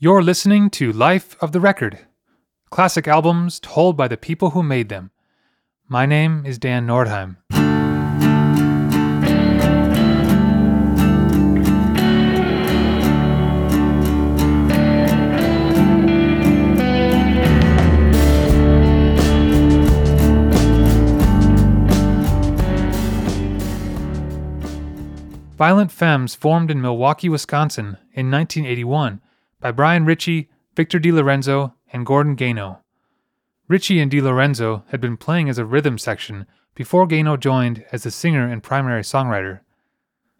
You're listening to Life of the Record, classic albums told by the people who made them. My name is Dan Nordheim. Violent Femmes formed in Milwaukee, Wisconsin in 1981 by Brian Ritchie, Victor DeLorenzo, and Gordon Gano. Ritchie and DeLorenzo had been playing as a rhythm section before Gano joined as the singer and primary songwriter.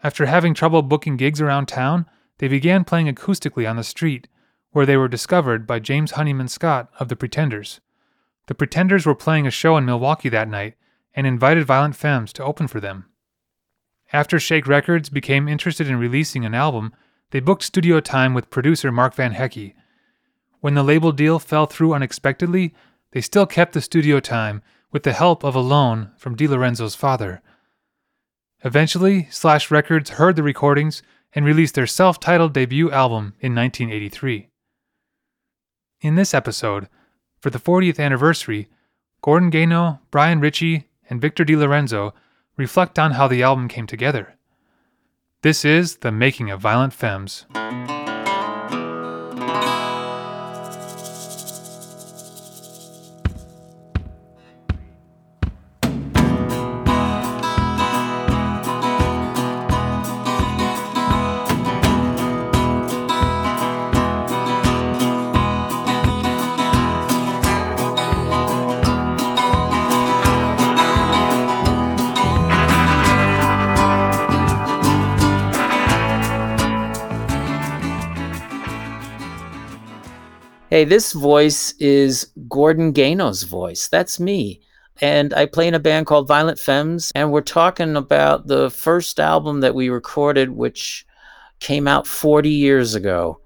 After having trouble booking gigs around town, they began playing acoustically on the street, where they were discovered by James Honeyman Scott of The Pretenders. The Pretenders were playing a show in Milwaukee that night and invited Violent Femmes to open for them. After Shake Records became interested in releasing an album, they booked studio time with producer Mark Van Hecke. When the label deal fell through unexpectedly, they still kept the studio time with the help of a loan from DeLorenzo's father. Eventually, Slash Records heard the recordings and released their self titled debut album in 1983. In this episode, for the 40th anniversary, Gordon Gano, Brian Ritchie, and Victor DeLorenzo reflect on how the album came together. This is The Making of Violent Femmes. Hey, this voice is Gordon Gano's voice. That's me. And I play in a band called Violent Femmes. And we're talking about the first album that we recorded, which came out 40 years ago.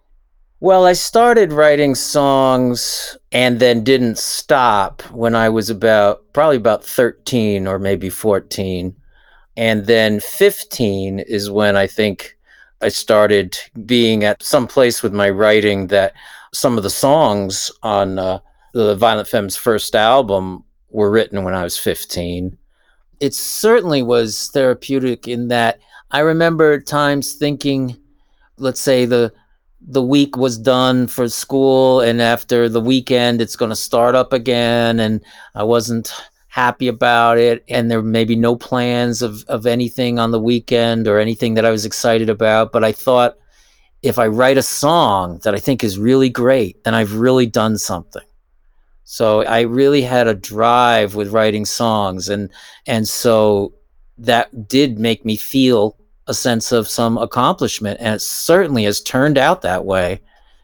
Well, I started writing songs and then didn't stop when I was about probably about 13 or maybe 14. And then 15 is when I think I started being at some place with my writing that some of the songs on uh, the Violent Femmes' first album were written when I was 15. It certainly was therapeutic in that I remember times thinking, let's say the the week was done for school and after the weekend it's going to start up again and I wasn't happy about it and there may be no plans of of anything on the weekend or anything that I was excited about but I thought if I write a song that I think is really great, then I've really done something. So I really had a drive with writing songs and and so that did make me feel a sense of some accomplishment and it certainly has turned out that way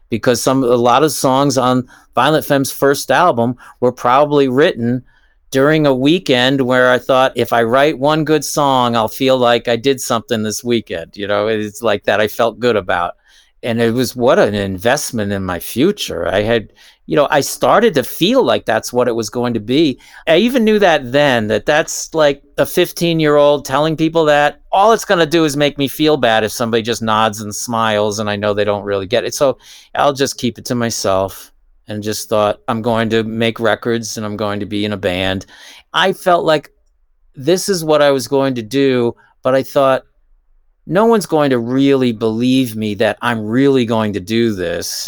because some a lot of songs on Violent Femmes' first album were probably written during a weekend where I thought if I write one good song, I'll feel like I did something this weekend. You know, it's like that I felt good about and it was what an investment in my future. I had, you know, I started to feel like that's what it was going to be. I even knew that then that that's like a 15 year old telling people that all it's going to do is make me feel bad if somebody just nods and smiles and I know they don't really get it. So I'll just keep it to myself and just thought I'm going to make records and I'm going to be in a band. I felt like this is what I was going to do, but I thought no one's going to really believe me that I'm really going to do this.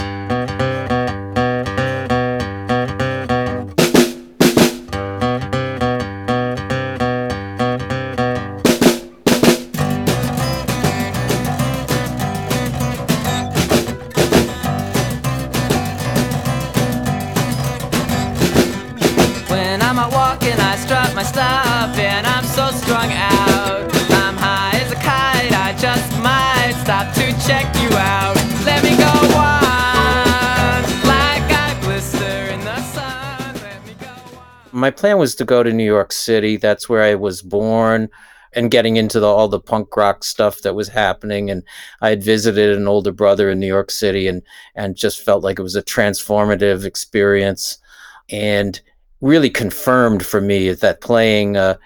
My plan was to go to New York City. That's where I was born and getting into the, all the punk rock stuff that was happening. And I had visited an older brother in New York City and, and just felt like it was a transformative experience and really confirmed for me that playing uh,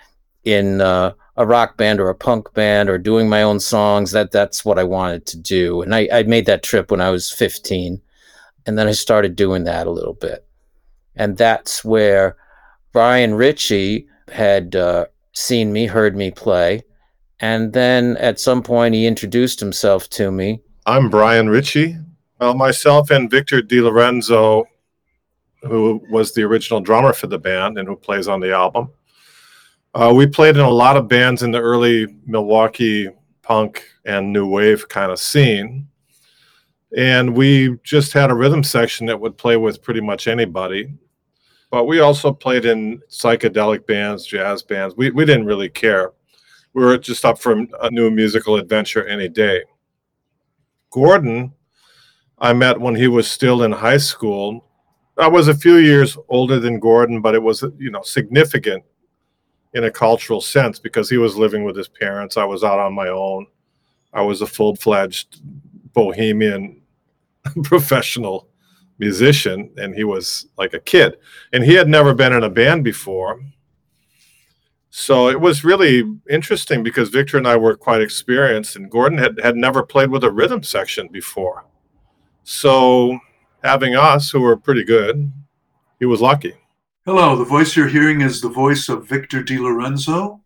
in uh, a rock band or a punk band or doing my own songs, that that's what I wanted to do. And I, I made that trip when I was 15. And then I started doing that a little bit. And that's where Brian Ritchie had uh, seen me, heard me play. And then at some point, he introduced himself to me. I'm Brian Ritchie. Well, myself and Victor DeLorenzo, who was the original drummer for the band and who plays on the album, uh, we played in a lot of bands in the early Milwaukee punk and new wave kind of scene. And we just had a rhythm section that would play with pretty much anybody. But we also played in psychedelic bands, jazz bands. We, we didn't really care. We were just up for a new musical adventure any day. Gordon, I met when he was still in high school. I was a few years older than Gordon, but it was, you know, significant in a cultural sense because he was living with his parents. I was out on my own. I was a full fledged bohemian professional musician, and he was like a kid. And he had never been in a band before. So it was really interesting because Victor and I were quite experienced, and Gordon had, had never played with a rhythm section before. So having us, who were pretty good, he was lucky. Hello, the voice you're hearing is the voice of Victor DeLorenzo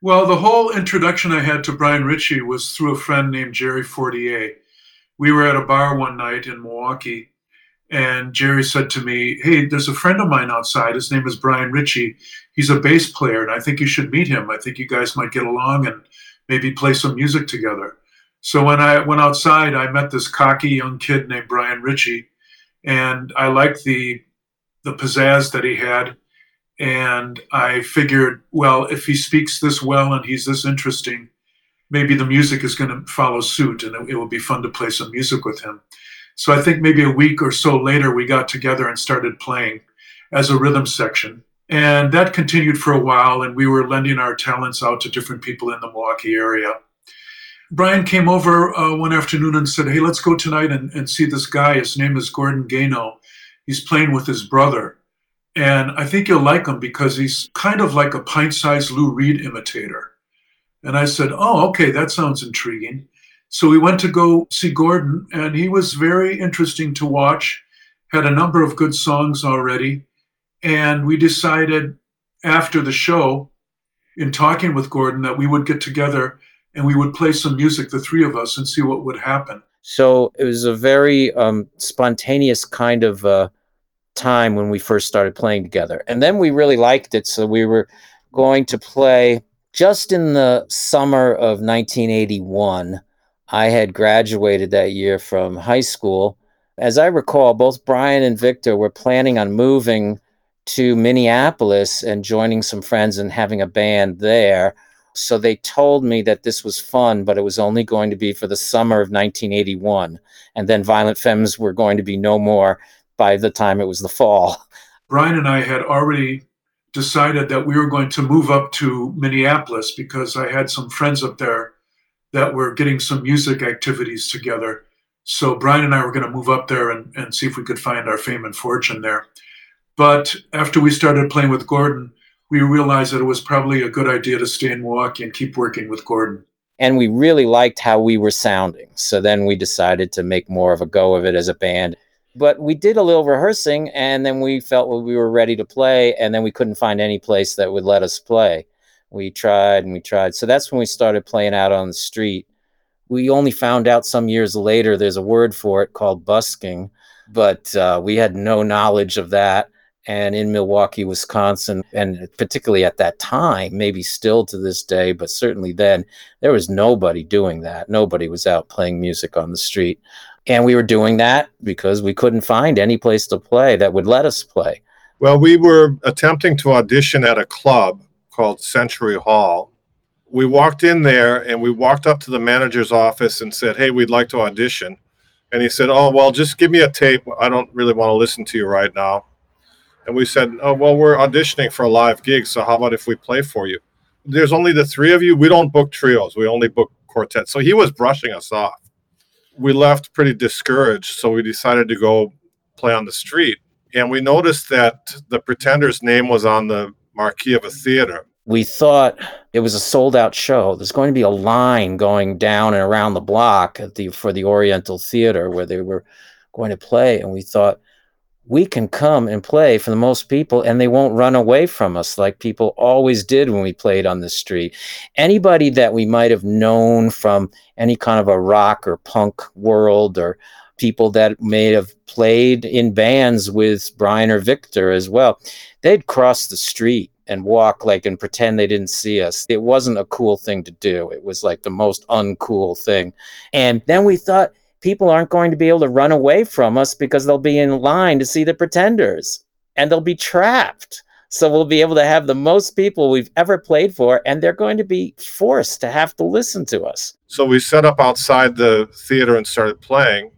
Well, the whole introduction I had to Brian Ritchie was through a friend named Jerry Fortier. We were at a bar one night in Milwaukee, and Jerry said to me, Hey, there's a friend of mine outside. His name is Brian Ritchie. He's a bass player, and I think you should meet him. I think you guys might get along and maybe play some music together. So when I went outside, I met this cocky young kid named Brian Ritchie, and I liked the the pizzazz that he had. And I figured, well, if he speaks this well and he's this interesting, maybe the music is going to follow suit and it, it will be fun to play some music with him. So I think maybe a week or so later, we got together and started playing as a rhythm section. And that continued for a while, and we were lending our talents out to different people in the Milwaukee area. Brian came over uh, one afternoon and said, Hey, let's go tonight and, and see this guy. His name is Gordon Gano he's playing with his brother. And I think you'll like him because he's kind of like a pint sized Lou Reed imitator. And I said, Oh, okay, that sounds intriguing. So we went to go see Gordon, and he was very interesting to watch, had a number of good songs already. And we decided after the show, in talking with Gordon, that we would get together and we would play some music, the three of us, and see what would happen. So it was a very um, spontaneous kind of uh, time when we first started playing together. And then we really liked it. So we were going to play just in the summer of 1981. I had graduated that year from high school. As I recall, both Brian and Victor were planning on moving to Minneapolis and joining some friends and having a band there. So they told me that this was fun, but it was only going to be for the summer of 1981. And then Violent Femmes were going to be no more by the time it was the fall. Brian and I had already decided that we were going to move up to Minneapolis because I had some friends up there that we're getting some music activities together. So Brian and I were going to move up there and, and see if we could find our fame and fortune there. But after we started playing with Gordon, we realized that it was probably a good idea to stay in Milwaukee and keep working with Gordon. And we really liked how we were sounding. So then we decided to make more of a go of it as a band. But we did a little rehearsing and then we felt we were ready to play. And then we couldn't find any place that would let us play. We tried and we tried. So that's when we started playing out on the street. We only found out some years later there's a word for it called busking, but uh, we had no knowledge of that and in Milwaukee, Wisconsin, and particularly at that time, maybe still to this day, but certainly then, there was nobody doing that. Nobody was out playing music on the street. And we were doing that because we couldn't find any place to play that would let us play. Well, we were attempting to audition at a club called Century Hall. We walked in there and we walked up to the manager's office and said, Hey, we'd like to audition. And he said, Oh, well, just give me a tape. I don't really want to listen to you right now and we said, "Oh well, we're auditioning for a live gig, so how about if we play for you?" There's only the three of you. We don't book trios. We only book quartets. So he was brushing us off. We left pretty discouraged, so we decided to go play on the street. And we noticed that the Pretender's name was on the marquee of mm. a theater. We thought it was a sold out show. There's going to be a line going down and around the block at the for the Oriental Theater where they were going to play. And we thought, we can come and play for the most people and they won't run away from us like people always did when we played on the street. Anybody that we might have known from any kind of a rock or punk world or people that may have played in bands with Brian or Victor as well, they'd cross the street and walk like and pretend they didn't see us. It wasn't a cool thing to do. It was like the most uncool thing. And then we thought, people aren't going to be able to run away from us because they'll be in line to see the pretenders and they'll be trapped. So we'll be able to have the most people we've ever played for, and they're going to be forced to have to listen to us. So we set up outside the theater and started playing.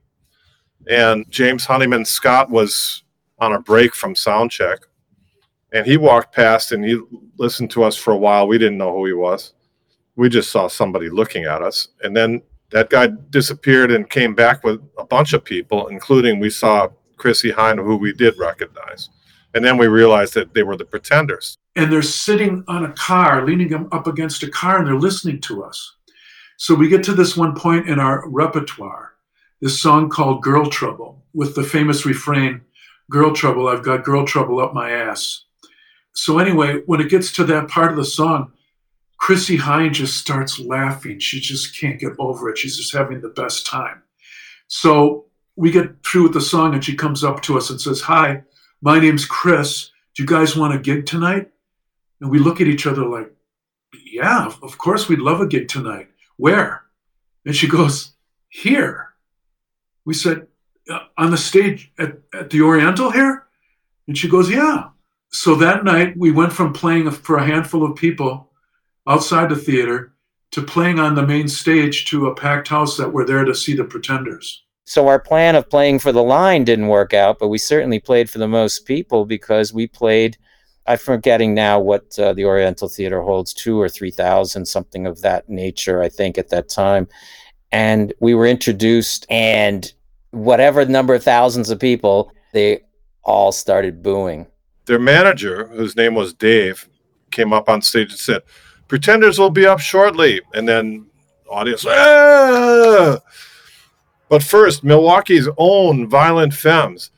And James Honeyman Scott was on a break from sound check. And he walked past and he listened to us for a while. We didn't know who he was. We just saw somebody looking at us. And then that guy disappeared and came back with a bunch of people, including we saw Chrissie Hynde, who we did recognize. And then we realized that they were the pretenders. And they're sitting on a car, leaning up against a car, and they're listening to us. So we get to this one point in our repertoire, this song called Girl Trouble, with the famous refrain, Girl Trouble, I've got girl trouble up my ass. So, anyway, when it gets to that part of the song, Chrissie Hynde just starts laughing. She just can't get over it. She's just having the best time. So we get through with the song, and she comes up to us and says, Hi, my name's Chris. Do you guys want a gig tonight? And we look at each other like, Yeah, of course we'd love a gig tonight. Where? And she goes, Here. We said, On the stage at, at the Oriental here? And she goes, Yeah. So that night, we went from playing for a handful of people outside the theater to playing on the main stage to a packed house that were there to see the pretenders. So our plan of playing for the line didn't work out, but we certainly played for the most people because we played. I'm forgetting now what uh, the Oriental Theater holds, two or three thousand, something of that nature, I think, at that time. And we were introduced, and whatever number of thousands of people, they all started booing. Their manager, whose name was Dave, came up on stage and said, Pretenders will be up shortly. And then audience, ah! But first, Milwaukee's own Violent Femmes,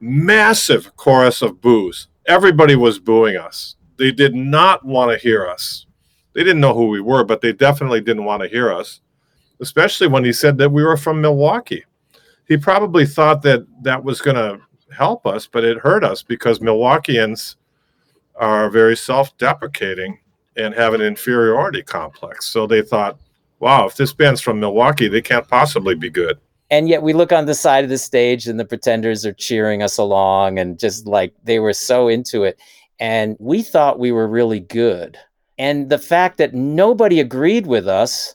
massive chorus of boos. Everybody was booing us. They did not want to hear us. They didn't know who we were, but they definitely didn't want to hear us, especially when he said that we were from Milwaukee. He probably thought that that was going to help us, but it hurt us because Milwaukeeans are very self deprecating and have an inferiority complex. So they thought, wow, if this band's from Milwaukee, they can't possibly be good. And yet we look on the side of the stage and the pretenders are cheering us along and just like they were so into it. And we thought we were really good. And the fact that nobody agreed with us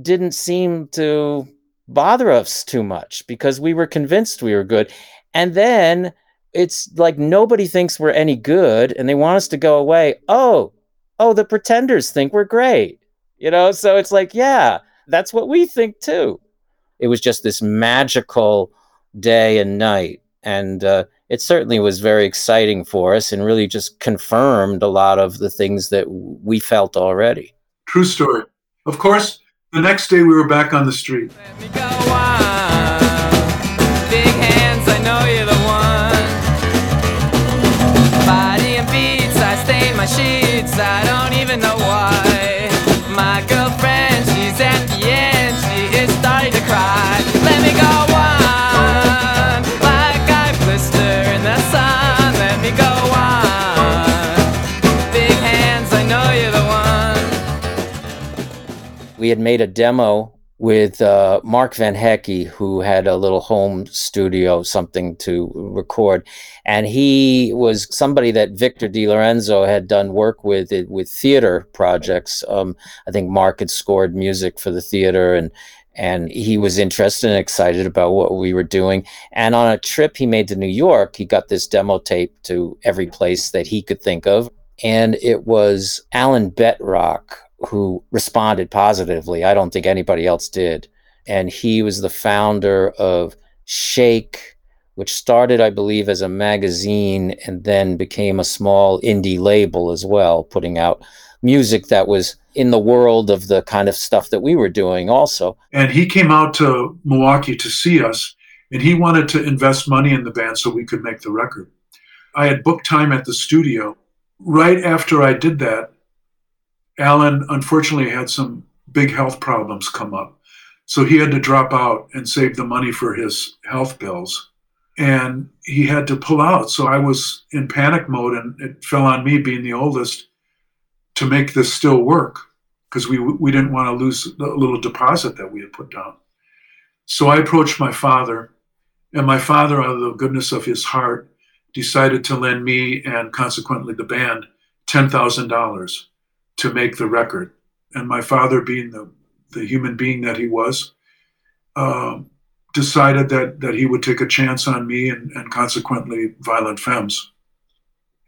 didn't seem to bother us too much because we were convinced we were good. And then it's like nobody thinks we're any good and they want us to go away. Oh, oh, the pretenders think we're great. You know, so it's like, yeah, that's what we think too. It was just this magical day and night. And uh, it certainly was very exciting for us and really just confirmed a lot of the things that we felt already. True story. Of course, the next day we were back on the street. I don't even We had made a demo with uh, Mark Van Hecke, who had a little home studio, something to record. And he was somebody that Victor DeLorenzo had done work with with theater projects. Um, I think Mark had scored music for the theater and and he was interested and excited about what we were doing. And on a trip he made to New York, he got this demo tape to every place that he could think of. And it was Alan Betrock who responded positively. I don't think anybody else did. And he was the founder of Shake, which started, I believe, as a magazine and then became a small indie label as well, putting out music that was in the world of the kind of stuff that we were doing also. And he came out to Milwaukee to see us. and he wanted to invest money in the band so we could make the record. I had booked time at the studio. Right after I did that, Alan unfortunately had some big health problems come up. So he had to drop out and save the money for his health bills. And he had to pull out. So I was in panic mode, and it fell on me, being the oldest, to make this still work because we, we didn't want to lose the little deposit that we had put down. So I approached my father, and my father, out of the goodness of his heart, decided to lend me and consequently the band $10,000 to make the record. And my father, being the, the human being that he was, uh, decided that, that he would take a chance on me and, and consequently Violent Femmes.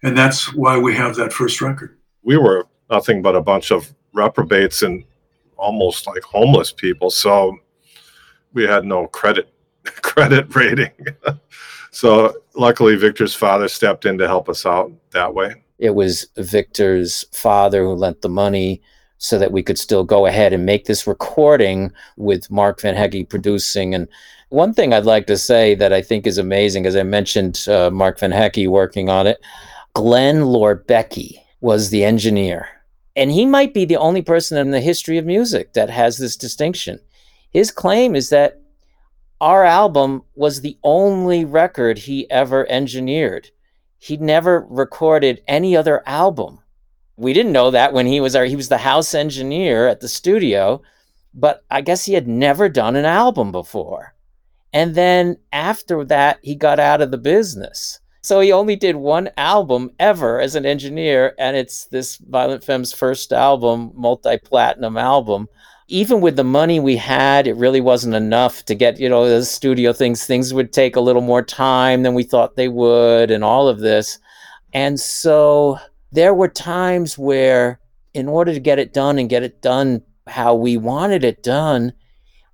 And that's why we have that first record. We were nothing but a bunch of reprobates and almost like homeless people. So we had no credit credit rating. so luckily Victor's father stepped in to help us out that way. It was Victor's father who lent the money so that we could still go ahead and make this recording with Mark Van Hecke producing. And one thing I'd like to say that I think is amazing, as I mentioned, uh, Mark Van Hecke working on it, Glenn Lorbecki was the engineer. And he might be the only person in the history of music that has this distinction. His claim is that our album was the only record he ever engineered. He never recorded any other album. We didn't know that when he was our he was the house engineer at the studio, but I guess he had never done an album before. And then after that, he got out of the business. So he only did one album ever as an engineer, and it's this Violent Femmes' first album, multi platinum album. Even with the money we had, it really wasn't enough to get, you know, the studio things. Things would take a little more time than we thought they would, and all of this. And so there were times where, in order to get it done and get it done how we wanted it done,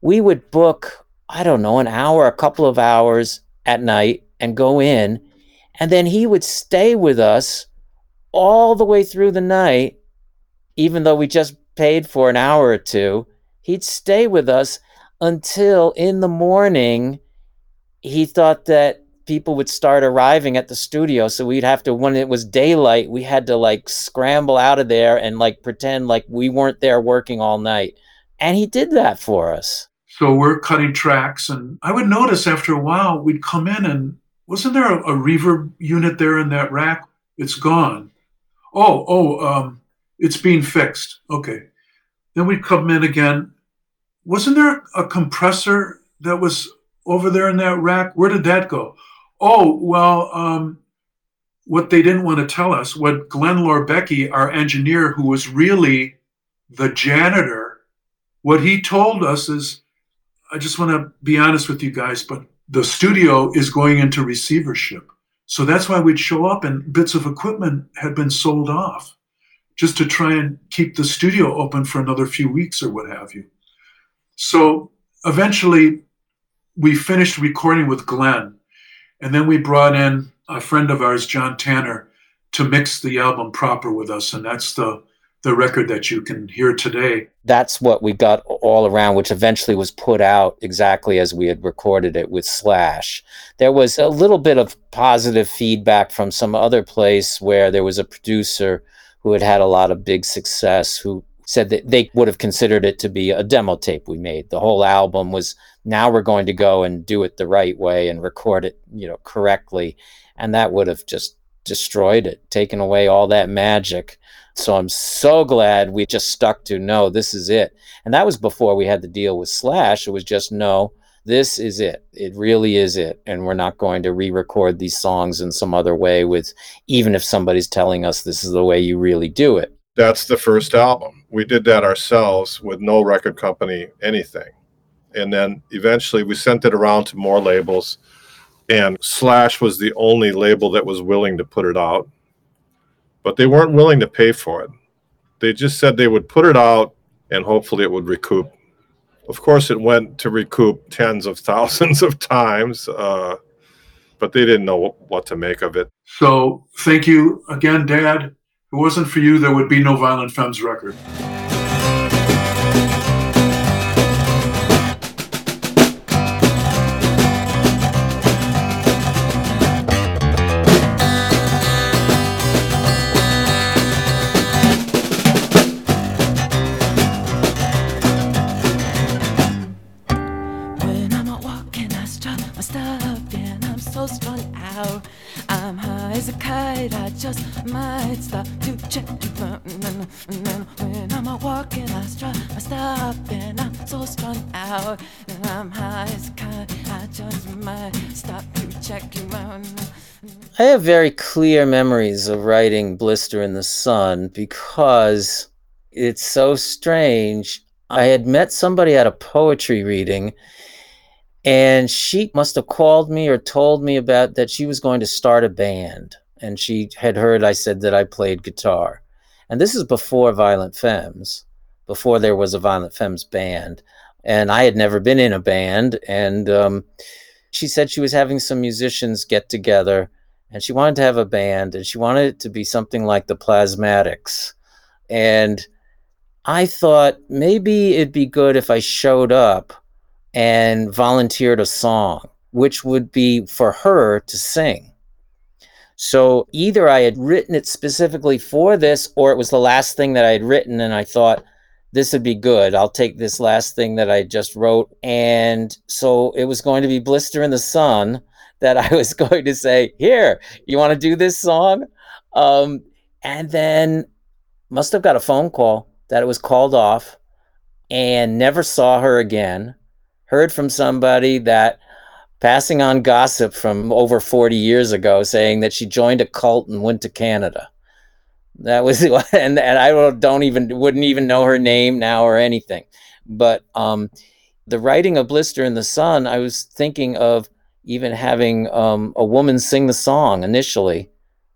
we would book, I don't know, an hour, a couple of hours at night and go in and then he would stay with us all the way through the night, even though we just paid for an hour or two. He'd stay with us until in the morning he thought that people would start arriving at the studio so we'd have to when it was daylight we had to like scramble out of there and like pretend like we weren't there working all night and he did that for us so we're cutting tracks and i would notice after a while we'd come in and wasn't there a, a, reverb unit there in that rack? It's gone. Oh, oh, um, it's being fixed. Okay. Then we'd come in again. Wasn't there a compressor that was over there in that rack? Where did that go? Oh, well, um, what they didn't want to tell us, what Glenn Lorbecki, our engineer, who was really the janitor, what he told us is, I just want to be honest with you guys, but the studio is going into receivership. So that's why we'd show up and bits of equipment had been sold off just to try and keep the studio open for another few weeks or what have you. So eventually we finished recording with Glenn and then we brought in a friend of ours, John Tanner, to mix the album proper with us. And that's the the record that you can hear today. That's what we got all around, which eventually was put out exactly as we had recorded it with Slash. There was a little bit of positive feedback from some other place where there was a producer who had had a lot of big success who said that they would have considered it to be a demo tape we made. The whole album was now we're going to go and do it the right way and record it, you know, correctly. And that would have just destroyed it, taken away all that magic. So I'm so glad we just stuck to no, this is it. And that was before we had to deal with Slash. It was just no, this is it. It really is it. And we're not going to re record these songs in some other way with, even if somebody's telling us this is the way you really do it. That's the first album. We did that ourselves with no record company, anything. And then eventually we sent it around to more labels. And Slash was the only label that was willing to put it out but they weren't willing to pay for it. They just said they would put it out and hopefully it would recoup. Of course, it went to recoup tens of thousands of times, uh, but they didn't know what to make of it. So, thank you again, Dad. If it wasn't for you, there would be no Violent Femmes record. Have very clear memories of writing Blister in the Sun because it's so strange. I had met somebody at a poetry reading, and she must have called me or told me about that she was going to start a band. And she had heard I said that I played guitar. And this is before Violent Femmes, before there was a Violent Femmes band. And I had never been in a band. And um, she said she was having some musicians get together and she wanted to have a band and she wanted it to be something like the Plasmatics. And I thought maybe it'd be good if I showed up and volunteered a song, which would be for her to sing. So either I had written it specifically for this, or it was the last thing that I had written, and I thought this would be good. I'll take this last thing that I just wrote. And so it was going to be Blister in the Sun that I was going to say, Here, you want to do this song? Um, and then must have got a phone call that it was called off and never saw her again. Heard from somebody that passing on gossip from over 40 years ago saying that she joined a cult and went to Canada. That was and, and I don't don't even wouldn't even know her name now or anything. But um, the writing of Blister in the Sun, I was thinking of even having um, a woman sing the song initially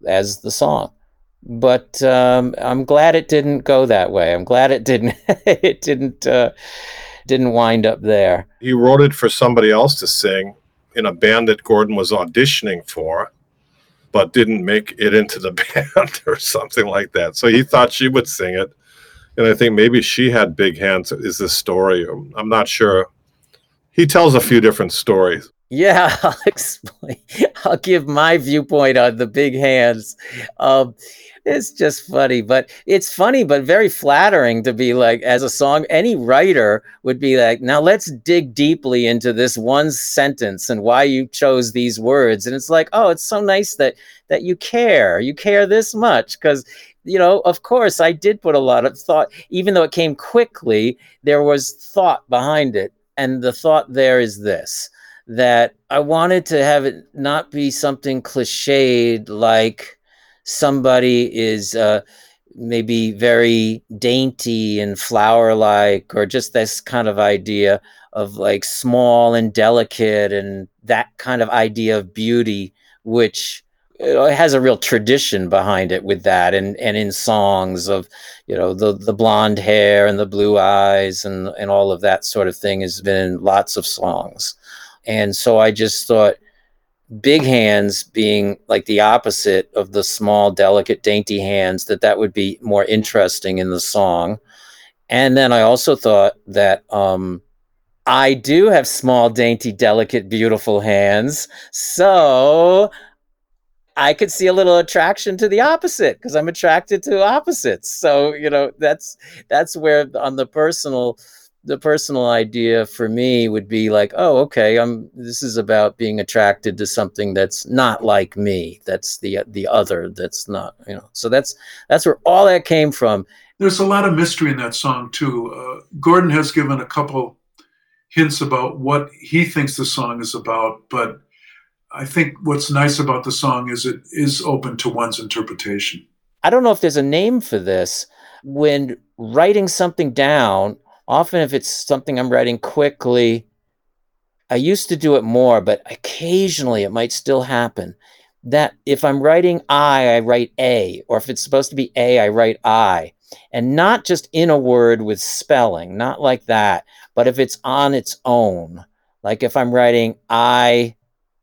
as the song. But um, I'm glad it didn't go that way. I'm glad it didn't. it didn't. Uh, didn't wind up there. He wrote it for somebody else to sing in a band that Gordon was auditioning for, but didn't make it into the band or something like that. So he thought she would sing it. And I think maybe she had big hands, is the story. I'm not sure. He tells a few different stories. Yeah, I'll explain. I'll give my viewpoint on the big hands. Um, it's just funny, but it's funny, but very flattering to be like, as a song, any writer would be like, now let's dig deeply into this one sentence and why you chose these words. And it's like, oh, it's so nice that that you care. You care this much because you know, of course, I did put a lot of thought, even though it came quickly, there was thought behind it. And the thought there is this that I wanted to have it not be something cliched like somebody is uh, maybe very dainty and flower like, or just this kind of idea of like small and delicate and that kind of idea of beauty, which has a real tradition behind it with that and and in songs of you know the the blonde hair and the blue eyes and and all of that sort of thing has been in lots of songs and so I just thought big hands being like the opposite of the small, delicate, dainty hands, that that would be more interesting in the song. And then I also thought that um, I do have small, dainty, delicate, beautiful hands. So I could see a little attraction to the opposite because I'm attracted to opposites. So, you know, that's that's where on the personal the personal idea for me would be like, oh, okay, I'm. This is about being attracted to something that's not like me. That's the the other. That's not you know. So that's that's where all that came from. There's a lot of mystery in that song too. Uh, Gordon has given a couple hints about what he thinks the song is about, but I think what's nice about the song is it is open to one's interpretation. I don't know if there's a name for this. When writing something down, often if it's something I'm writing quickly, I used to do it more, but occasionally it might still happen that if I'm writing I, I write A, or if it's supposed to be A, I write I. And not just in a word with spelling, not like that, but if it's on its own. Like if I'm writing I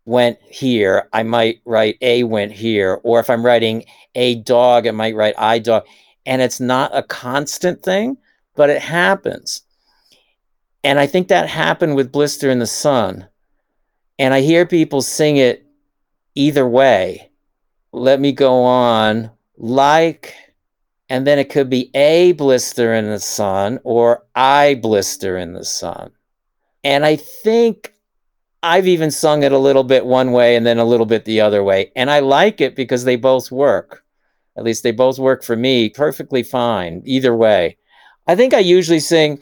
went here, I might write A went here. Or if I'm writing a dog, I might write I dog. And it's not a constant thing but it happens. And I think that happened with Blister in the Sun. And I hear people sing it either way. Let me go on, like, and then it could be a blister in the sun or I blister in the sun. And I think I've even sung it a little bit one way and then a little bit the other way. And I like it because they both work. At least they both work for me perfectly fine, either way. I think I usually sing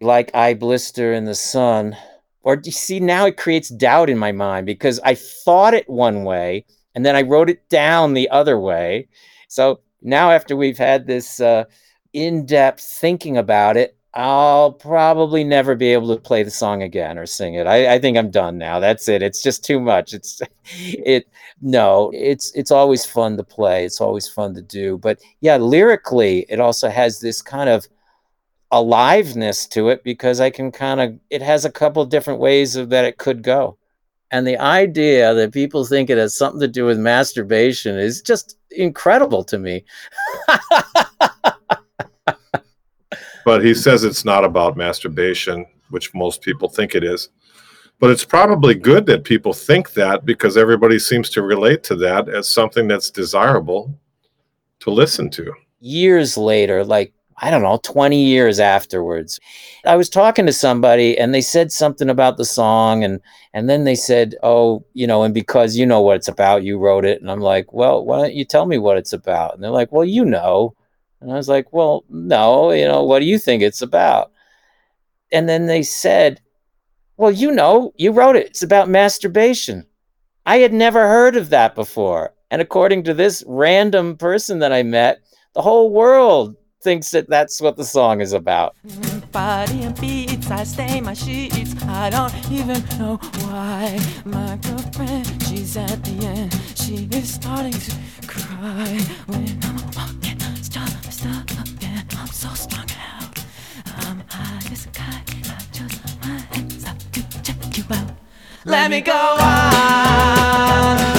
like I blister in the sun. Or you see now it creates doubt in my mind because I thought it one way and then I wrote it down the other way. So now after we've had this uh, in-depth thinking about it, I'll probably never be able to play the song again or sing it. I, I, think I'm done now. That's it. It's just too much. It's it no, it's it's always fun to play. It's always fun to do. But yeah, lyrically, it also has this kind of aliveness to it because I can kind of it has a couple different ways of that it could go. And the idea that people think it has something to do with masturbation is just incredible to me. but he says it's not about masturbation, which most people think it is. But it's probably good that people think that because everybody seems to relate to that as something that's desirable to listen to. Years later, like, I don't know, 20 years afterwards, I was talking to somebody and they said something about the song and and then they said, "Oh, you know, and because you know what it's about, you wrote it." And I'm like, "Well, why don't you tell me what it's about?" And they're like, "Well, you know." And I was like, well, no, you know, what do you think it's about? And then they said, well, you know, you wrote it. It's about masturbation. I had never heard of that before. And according to this random person that I met, the whole world thinks that that's what the song is about. Body and beats, I stain my sheets. I don't even know why. My girlfriend, she's at the end. She is starting to cry when I'm walking. Stop, stop, yeah, I'm so strung out. I'm high as a kite. I just my hands up to check you out. Let me go on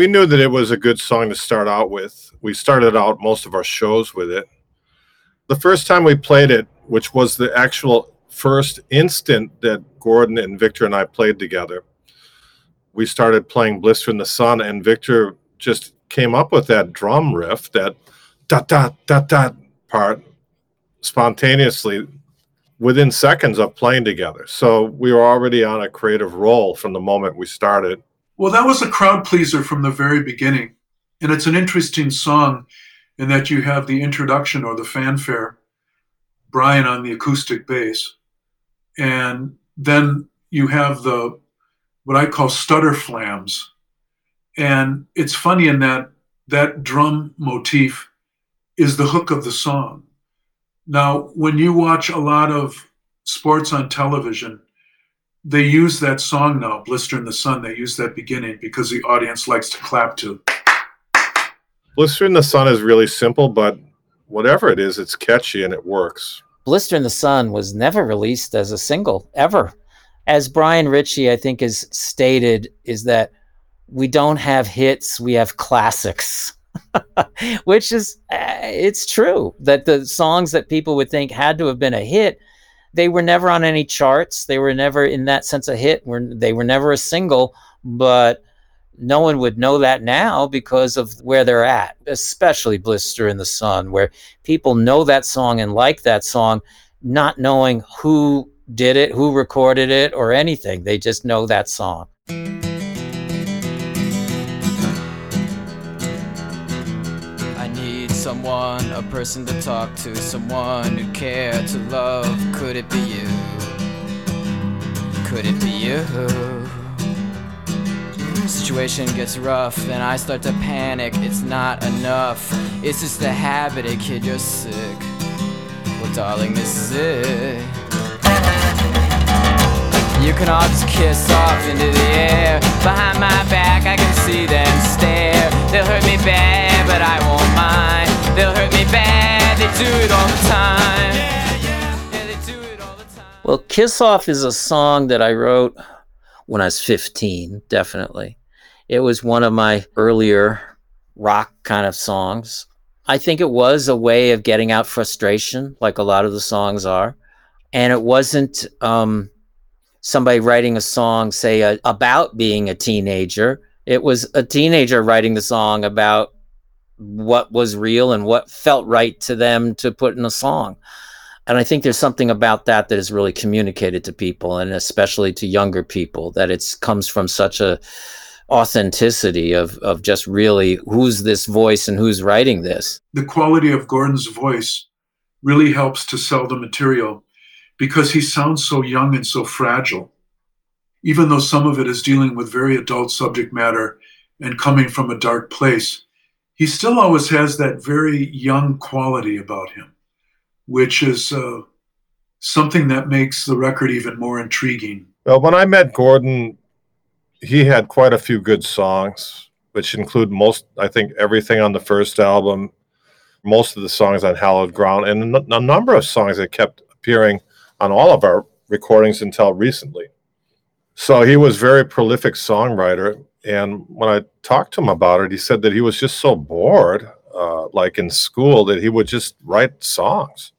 we knew that it was a good song to start out with. We started out most of our shows with it. The first time we played it, which was the actual first instant that Gordon and Victor and I played together, we started playing Blister in the Sun, and Victor just came up with that drum riff, that dot dot dot dot part spontaneously within seconds of playing together. So we were already on a creative roll from the moment we started. Well, that was a crowd pleaser from the very beginning. And it's an interesting song in that you have the introduction or the fanfare, Brian on the acoustic bass, and then you have the what I call stutter flams. And it's funny in that that drum motif is the hook of the song. Now, when you watch a lot of sports on television, they use that song now, Blister in the Sun. They use that beginning because the audience likes to clap to. Blister in the Sun is really simple, but whatever it is, it's catchy and it works. Blister in the Sun was never released as a single, ever. As Brian Ritchie, I think, has stated, is that we don't have hits, we have classics. Which is, uh, it's true that the songs that people would think had to have been a hit they were never on any charts. They were never in that sense a hit. Were they were never a single, but no one would know that now because of where they're at, especially Blister in the Sun, where people know that song and like that song, not knowing who did it, who recorded it, or anything. They just know that song. Someone, a person to talk to, someone who care to love. Could it be you? Could it be you? Situation gets rough and I start to panic. It's not enough. It's just a habit, a kid, you're sick. Well, darling, this is it. You can all just kiss off into the air. Behind my back, I can see them Well, Kiss Off is a song that I wrote when I was 15, definitely. It was one of my earlier rock kind of songs. I think it was a way of getting out frustration, like a lot of the songs are. and it wasn't um, somebody writing a song, say, uh, about being a teenager. It was a teenager writing the song about what was real and what felt right to them to put in a song. And I think there's something about that that is really communicated to people, and especially to younger people, that it comes from such a authenticity of of just really who's this voice and who's writing this. The quality of Gordon's voice really helps to sell the material because he sounds so young and so fragile. Even though some of it is dealing with very adult subject matter and coming from a dark place, he still always has that very young quality about him, which is uh, something that makes the record even more intriguing. Well, when I met Gordon he had quite a few good songs, which include most, I think, everything on the first album, most of the songs on Hallowed Ground, and a number of songs that kept appearing on all of our recordings until recently. So he was very prolific songwriter. And when I talked to him about it, he said that he was just so bored, uh, like in school, that he would just write songs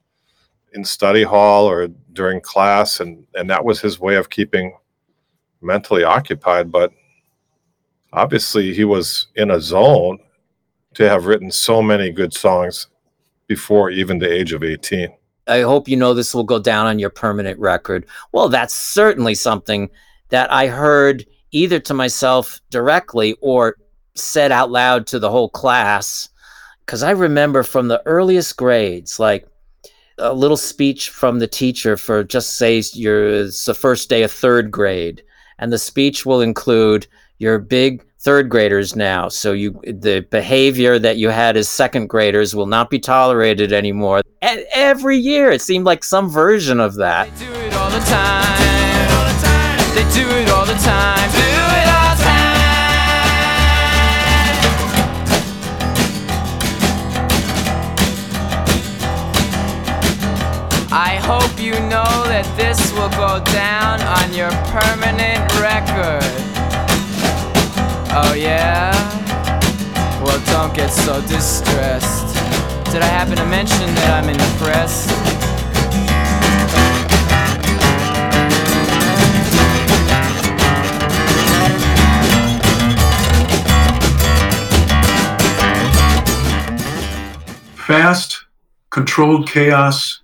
in study hall or during class, and and that was his way of keeping mentally occupied, but obviously he was in a zone to have written so many good songs before even the age of 18. I hope you know this will go down on your permanent record. Well, that's certainly something that I heard either to myself directly or said out loud to the whole class. Because I remember from the earliest grades, like a little speech from the teacher for just say your it's the first day of third grade and the speech will include your big third graders now. So you the behavior that you had as second graders will not be tolerated anymore. And every year it seemed like some version of that. The time. Do it all the time. I hope you know that this will go down on your permanent record. Oh, yeah? Well, don't get so distressed. Did I happen to mention that I'm in Fast, controlled chaos,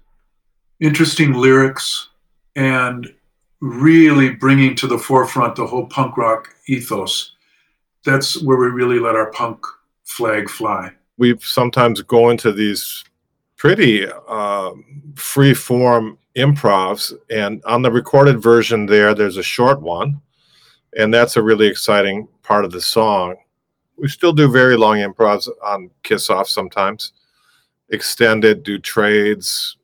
interesting lyrics, and really bringing to the forefront the whole punk rock ethos. That's where we really let our punk flag fly. We sometimes go into these pretty uh, free form improvs, and on the recorded version, there, there's a short one, and that's a really exciting part of the song. We still do very long improvs on Kiss Off sometimes, extend it, do trades,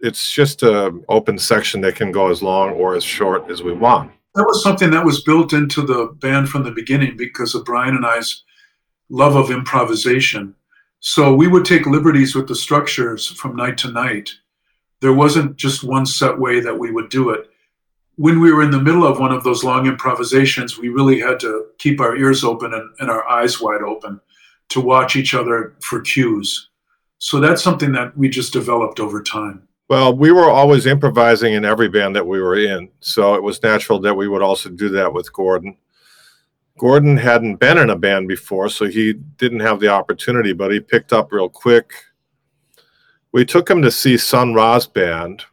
it's just an open section that can go as long or as short as we want. That was something that was built into the band from the beginning because of Brian and I's love of improvisation. So we would take liberties with the structures from night to night. There wasn't just one set way that we would do it. When we were in the middle of one of those long improvisations, we really had to keep our ears open and, and our eyes wide open to watch each other for cues. So that's something that we just developed over time. Well, we were always improvising in every band that we were in, so it was natural that we would also do that with Gordon. Gordon hadn't been in a band before, so he didn't have the opportunity, but he picked up real quick. We took him to see Sun Ra's band,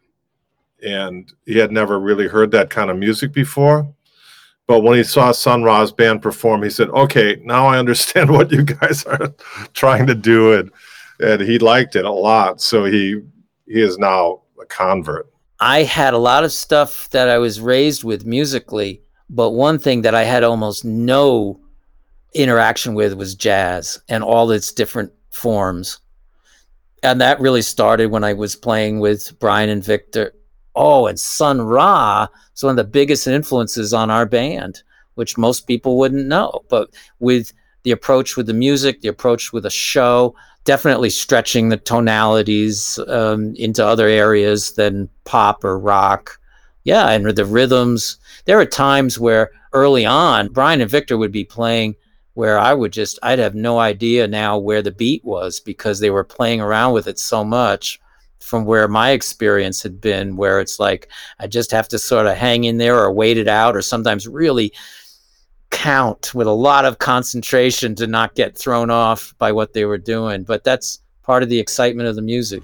and he had never really heard that kind of music before. But when he saw Sun Ra's band perform, he said, "Okay, now I understand what you guys are trying to do," and and he liked it a lot. So he he is now a convert. I had a lot of stuff that I was raised with musically, but one thing that I had almost no interaction with was jazz and all its different forms. And that really started when I was playing with Brian and Victor. Oh, and Sun Ra is one of the biggest influences on our band, which most people wouldn't know. But with the approach with the music, the approach with a show, definitely stretching the tonalities um, into other areas than pop or rock. Yeah, and the rhythms. There are times where early on, Brian and Victor would be playing where I would just, I'd have no idea now where the beat was because they were playing around with it so much. from where my experience had been, where it's like I just have to sort of hang in there or wait it out, or sometimes really count with a lot of concentration to not get thrown off by what they were doing. But that's part of the excitement of the music.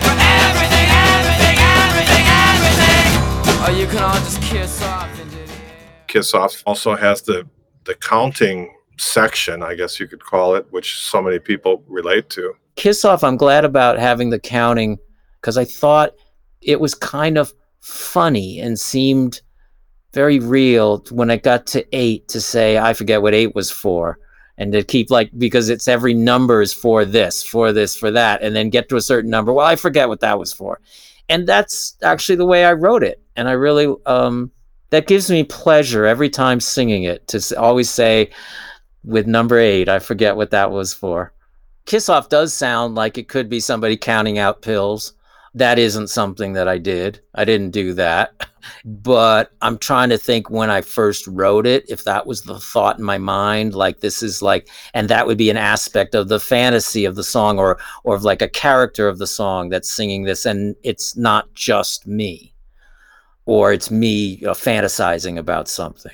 you can all just kiss off into Kiss Off also has the the counting section, I guess you could call it, which so many people relate to. Kiss Off, I'm glad about having the counting because I thought it was kind of funny and seemed very real when it got to eight to say, I forget what eight was for. And to keep like, because it's every number is for this, for this, for that, and then get to a certain number. Well, I forget what that was for. And that's actually the way I wrote it. And I really, um, that gives me pleasure every time singing it to always say, with number eight, I forget what that was for. Kiss Off does sound like it could be somebody counting out pills. That isn't something that I did. I didn't do that. But I'm trying to think when I first wrote it, if that was the thought in my mind, like this is like, and that would be an aspect of the fantasy of the song or, or of like a character of the song that's singing this. And it's not just me, or it's me you know, fantasizing about something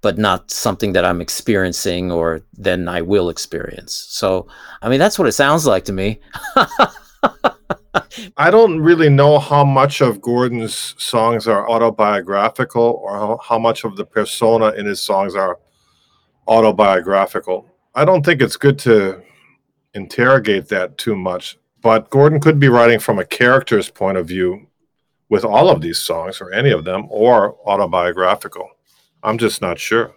but not something that I'm experiencing or then I will experience. So, I mean, that's what it sounds like to me. I don't really know how much of Gordon's songs are autobiographical or how, how much of the persona in his songs are autobiographical. I don't think it's good to interrogate that too much, but Gordon could be writing from a character's point of view with all of these songs or any of them or autobiographical. I'm just not sure.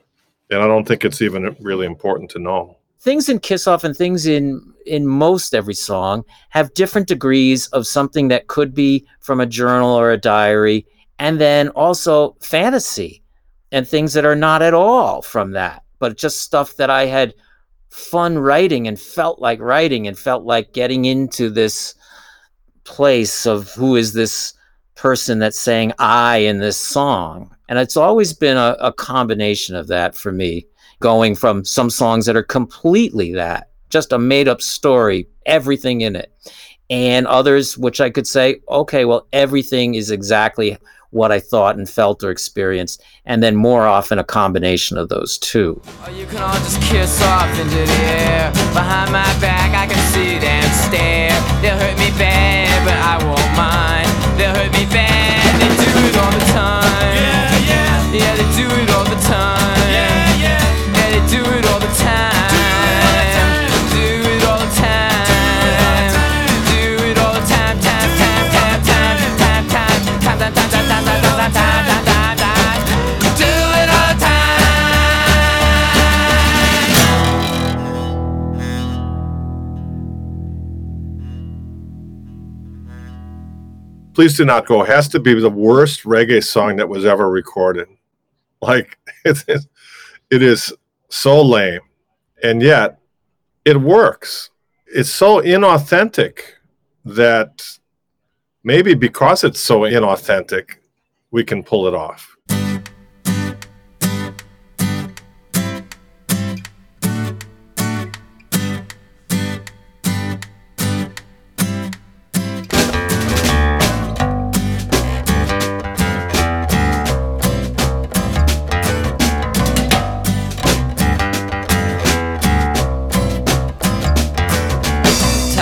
And I don't think it's even really important to know. Things in Kiss Off and things in in most every song have different degrees of something that could be from a journal or a diary, and then also fantasy and things that are not at all from that, but just stuff that I had fun writing and felt like writing and felt like getting into this place of who is this person that's saying I in this song. And it's always been a, a combination of that for me, going from some songs that are completely that, just a made up story, everything in it, and others which I could say, okay, well, everything is exactly what I thought and felt or experienced, and then more often a combination of those two. Or you can all just kiss off into the air. Behind my back, I can see them stare. They'll hurt me bad, but I won't mind. They'll hurt me bad, they do it all the time. Yeah, yeah. Yeah, they do it Please Do Not Go. It has to be the worst reggae song that was ever recorded. Like it is, it is so lame, and yet it works. It's so inauthentic that maybe because it's so inauthentic, we can pull it off.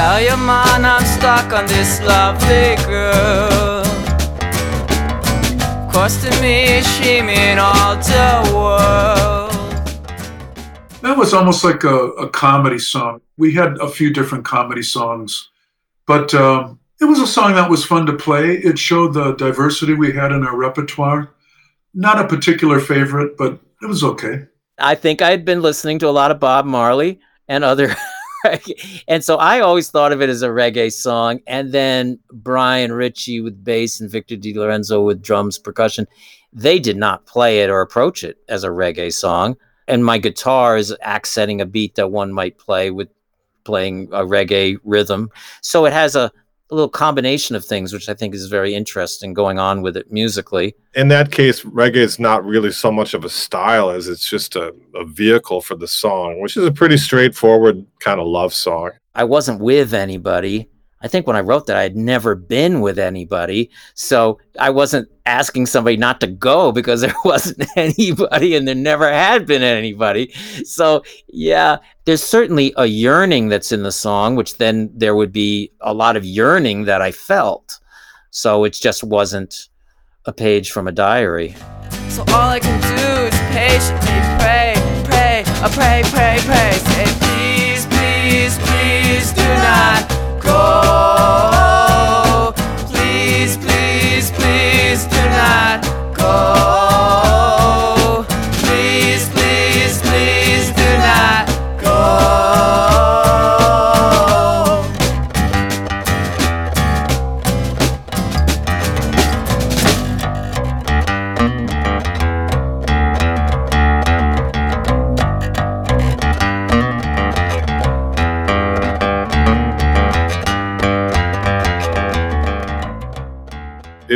Tell your man I'm stuck on this lovely girl. Costing me, she mean all the world. That was almost like a, a comedy song. We had a few different comedy songs, but um, it was a song that was fun to play. It showed the diversity we had in our repertoire. Not a particular favorite, but it was okay. I think I had been listening to a lot of Bob Marley and other and so I always thought of it as a reggae song. And then Brian Ritchie with bass and Victor DeLorenzo with drums, percussion, they did not play it or approach it as a reggae song. And my guitar is accenting a beat that one might play with playing a reggae rhythm. So it has a a little combination of things, which I think is very interesting going on with it musically. In that case, reggae is not really so much of a style as it's just a, a vehicle for the song, which is a pretty straightforward kind of love song. I wasn't with anybody I think when I wrote that, I had never been with anybody. So I wasn't asking somebody not to go because there wasn't anybody and there never had been anybody. So, yeah, there's certainly a yearning that's in the song, which then there would be a lot of yearning that I felt. So it just wasn't a page from a diary. So all I can do is patiently pray, pray, I pray, pray, pray. Say, please, please, please do not go.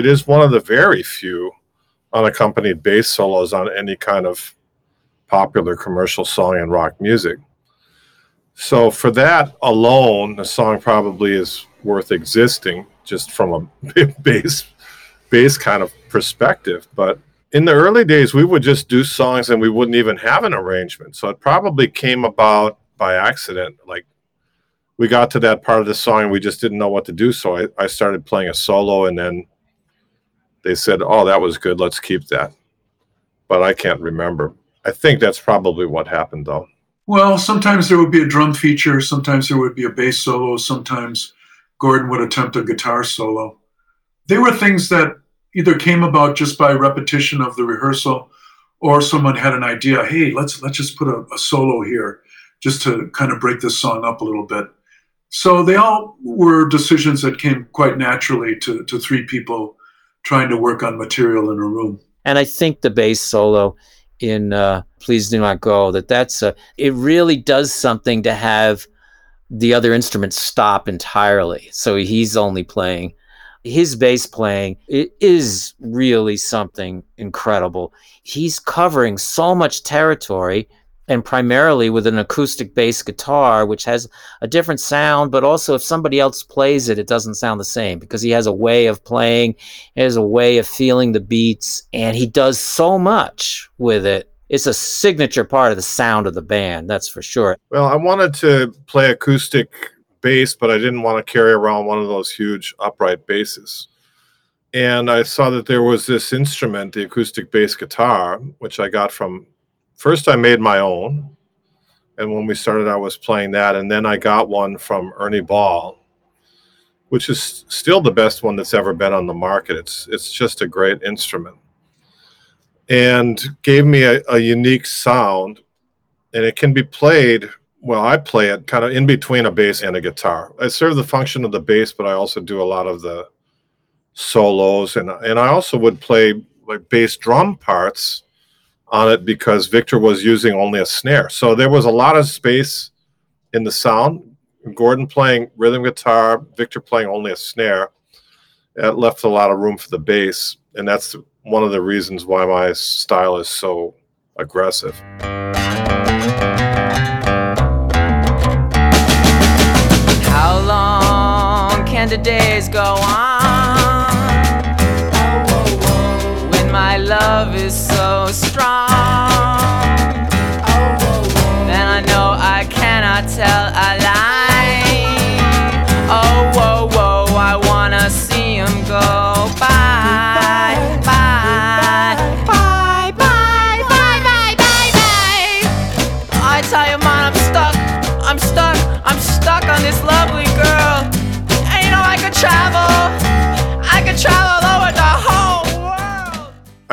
It is one of the very few unaccompanied bass solos on any kind of popular commercial song in rock music. So for that alone, the song probably is worth existing just from a bass bass kind of perspective. But in the early days, we would just do songs and we wouldn't even have an arrangement. So it probably came about by accident. Like we got to that part of the song and we just didn't know what to do. So I, I started playing a solo and then they said, "Oh, that was good. Let's keep that." But I can't remember. I think that's probably what happened, though. Well, sometimes there would be a drum feature. Sometimes there would be a bass solo. Sometimes Gordon would attempt a guitar solo. They were things that either came about just by repetition of the rehearsal, or someone had an idea. Hey, let's let's just put a, a solo here, just to kind of break this song up a little bit. So they all were decisions that came quite naturally to, to three people trying to work on material in a room. And I think the bass solo in uh, "Please Do Not Go" that that's a, it really does something to have the other instruments stop entirely. So he's only playing his bass playing it is really something incredible. He's covering so much territory and primarily with an acoustic bass guitar, which has a different sound, but also if somebody else plays it, it doesn't sound the same because he has a way of playing, he has a way of feeling the beats, and he does so much with it. It's a signature part of the sound of the band, that's for sure. Well, I wanted to play acoustic bass, but I didn't want to carry around one of those huge upright basses. And I saw that there was this instrument, the acoustic bass guitar, which I got from first I made my own. And when we started, I was playing that. And then I got one from Ernie Ball, which is still the best one that's ever been on the market. It's, it's just a great instrument and gave me a, a unique sound. And it can be played well, I play it kind of in between a bass and a guitar. I serve the function of the bass, but I also do a lot of the solos, and and I also would play like bass drum parts on it because Victor was using only a snare. So there was a lot of space in the sound. Gordon playing rhythm guitar, Victor playing only a snare. It left a lot of room for the bass, and that's one of the reasons why my style is so aggressive. How long can the days go on?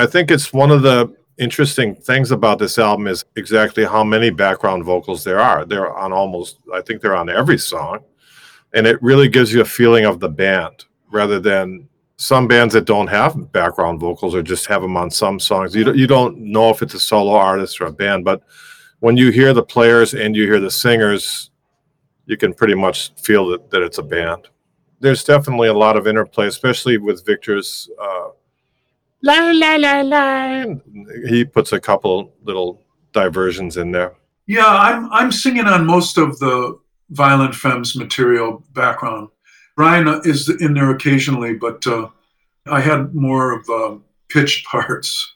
I think it's one of the interesting things about this album is exactly how many background vocals there are. They're on almost, I think they're on every song. And it really gives you a feeling of the band rather than some bands that don't have background vocals or just have them on some songs. You don't, you don't know if it's a solo artist or a band, but when you hear the players and you hear the singers, you can pretty much feel that, that it's a band. There's definitely a lot of interplay, especially with Victor's uh, la la la la. He puts a couple little diversions in there. Yeah, I'm I'm singing on most of the Violent Femmes material background. Brian is in there occasionally, but uh, I had more of uh, pitched parts.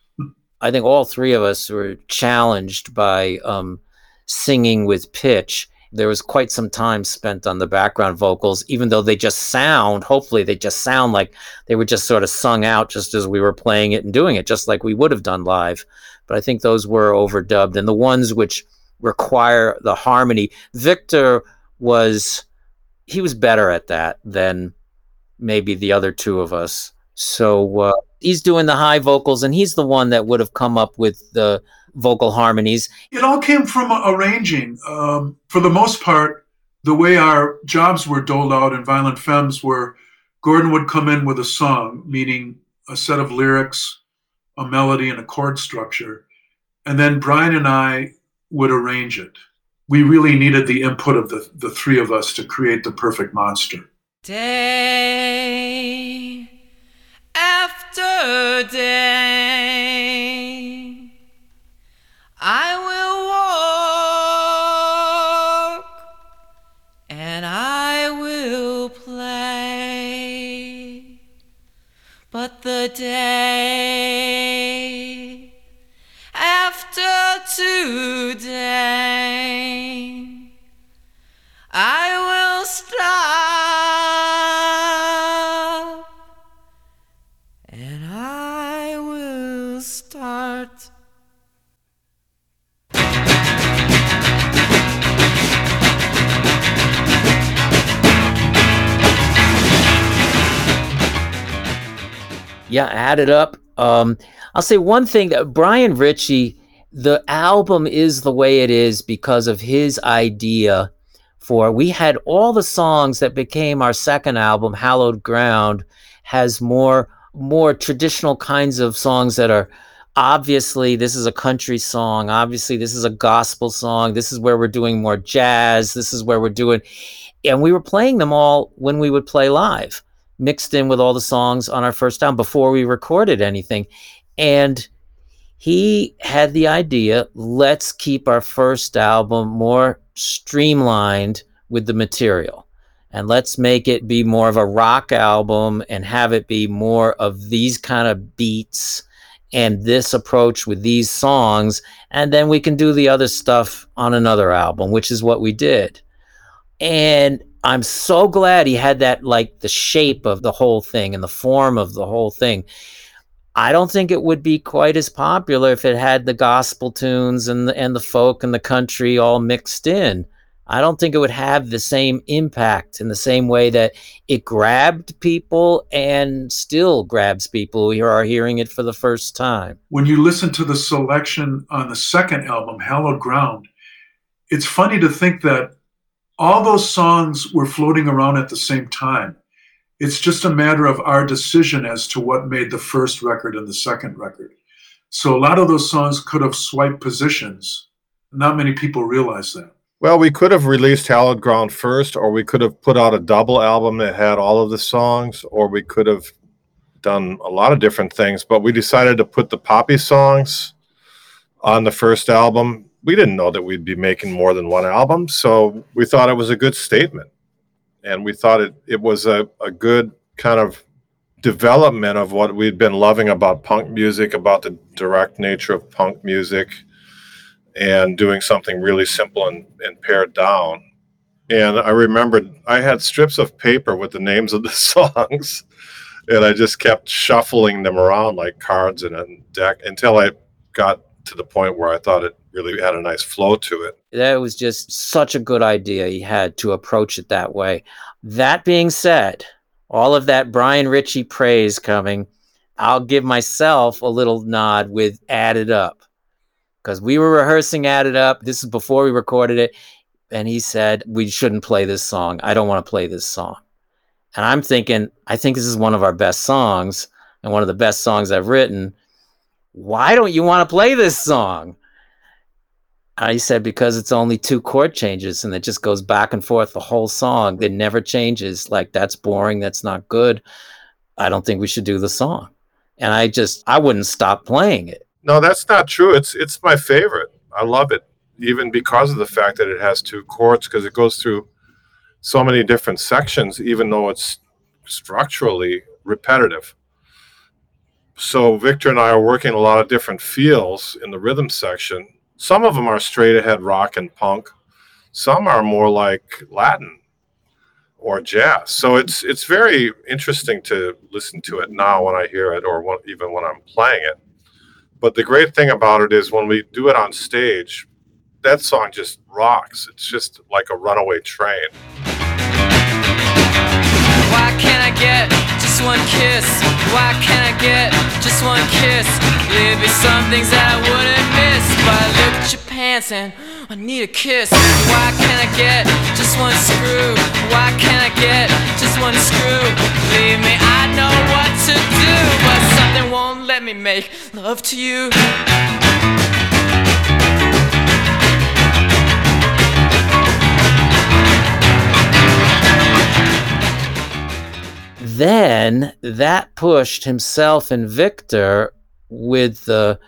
I think all three of us were challenged by um, singing with pitch. There was quite some time spent on the background vocals, even though they just sound, hopefully, they just sound like they were just sort of sung out just as we were playing it and doing it, just like we would have done live. But I think those were overdubbed. And the ones which require the harmony, Victor was, he was better at that than maybe the other two of us. So uh, he's doing the high vocals, and he's the one that would have come up with the vocal harmonies. It all came from arranging. Um, for the most part, the way our jobs were doled out in Violent Femmes were Gordon would come in with a song, meaning a set of lyrics, a melody, and a chord structure. And then Brian and I would arrange it. We really needed the input of the, the three of us to create the perfect monster. Day after day. Yeah, add it up. Um, I'll say one thing that Brian Ritchie, the album is the way it is because of his idea for we had all the songs that became our second album, Hallowed Ground, has more more traditional kinds of songs that are obviously this is a country song. Obviously this is a gospel song. This is where we're doing more jazz. This is where we're doing and we were playing them all when we would play live mixed in with all the songs on our first album before we recorded anything. And he had the idea let's keep our first album more streamlined with the material. And let's make it be more of a rock album and have it be more of these kind of beats and this approach with these songs. And then we can do the other stuff on another album, which is what we did. And I'm so glad he had that, like the shape of the whole thing and the form of the whole thing. I don't think it would be quite as popular if it had the gospel tunes and the, and the folk and the country all mixed in. I don't think it would have the same impact in the same way that it grabbed people and still grabs people who are hearing it for the first time. When you listen to the selection on the second album, Hallowed Ground, it's funny to think that all those songs were floating around at the same time. It's just a matter of our decision as to what made the first record and the second record. So a lot of those songs could have swiped positions. Not many people realize that. Well, we could have released Hallowed Ground first, or we could have put out a double album that had all of the songs, or we could have done a lot of different things. But we decided to put the Poppy songs on the first album we didn't know that we'd be making more than one album, so we thought it was a good statement, and we thought it it was a, a good kind of development of what we'd been loving about punk music, about the direct nature of punk music, and doing something really simple and, and pared down. And I remembered I had strips of paper with the names of the songs, and I just kept shuffling them around like cards in a deck until I got to the point where I thought it really had a nice flow to it. That was just such a good idea he had to approach it that way. That being said, all of that Brian Ritchie praise coming, I'll give myself a little nod with Add It Up because we were rehearsing Add It Up. This is before we recorded it. And he said, We shouldn't play this song. I don't want to play this song. And I'm thinking, I think this is one of our best songs and one of the best songs I've written. Why don't you want to play this song? I said, because it's only two chord changes and it just goes back and forth the whole song. It never changes. Like, that's boring. That's not good. I don't think we should do the song. And I just, I wouldn't stop playing it. No, that's not true. It's it's my favorite. I love it, even because of the fact that it has two chords, because it goes through so many different sections, even though it's structurally repetitive. So Victor and I are working a lot of different feels in the rhythm section. Some of them are straight ahead rock and punk. Some are more like Latin or jazz. So it's it's very interesting to listen to it now when I hear it, or when, even when I'm playing it. But the great thing about it is when we do it on stage, that song just rocks. It's just like a runaway train. Why can't I get just one kiss? Why can't I get just one kiss? There'd be some things that I wouldn't miss, but I look at your pants and I need a kiss. Why can't I get just one screw? Why can't I get just one screw? Believe me, I know what to do, but something won't let me make love to you. then that pushed himself and Victor with the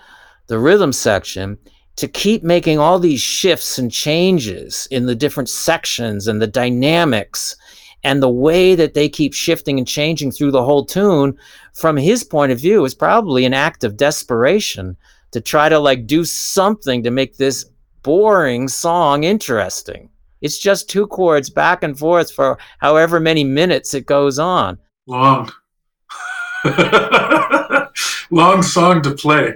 the rhythm section to keep making all these shifts and changes in the different sections and the dynamics and the way that they keep shifting and changing through the whole tune from his point of view is probably an act of desperation to try to like do something to make this boring song interesting it's just two chords back and forth for however many minutes it goes on Long. Long song to play.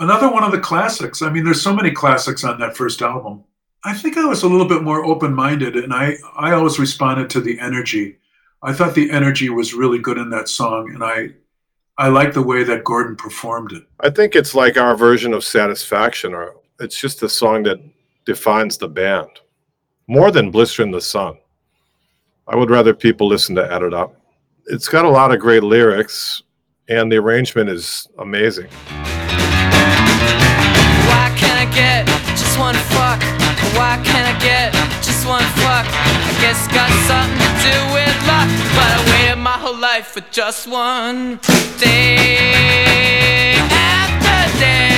Another one of the classics. I mean, there's so many classics on that first album. I think I was a little bit more open minded and I, I always responded to the energy. I thought the energy was really good in that song and I I like the way that Gordon performed it. I think it's like our version of Satisfaction, or it's just a song that defines the band more than Blister in the Sun. I would rather people listen to Add It Up. It's got a lot of great lyrics, and the arrangement is amazing. Why can't I get just one fuck? Why can't I get just one fuck? I guess got something to do with luck. But I waited my whole life for just one day after day.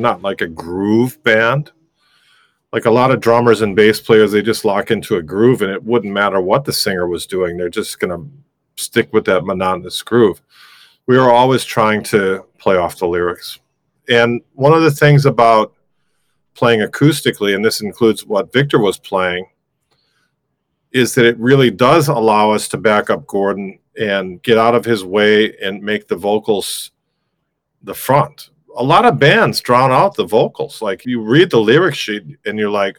Not like a groove band. Like a lot of drummers and bass players, they just lock into a groove, and it wouldn't matter what the singer was doing. They're just going to stick with that monotonous groove. We are always trying to play off the lyrics. And one of the things about playing acoustically, and this includes what Victor was playing, is that it really does allow us to back up Gordon and get out of his way and make the vocals the front. A lot of bands drown out the vocals. Like you read the lyric sheet and you're like,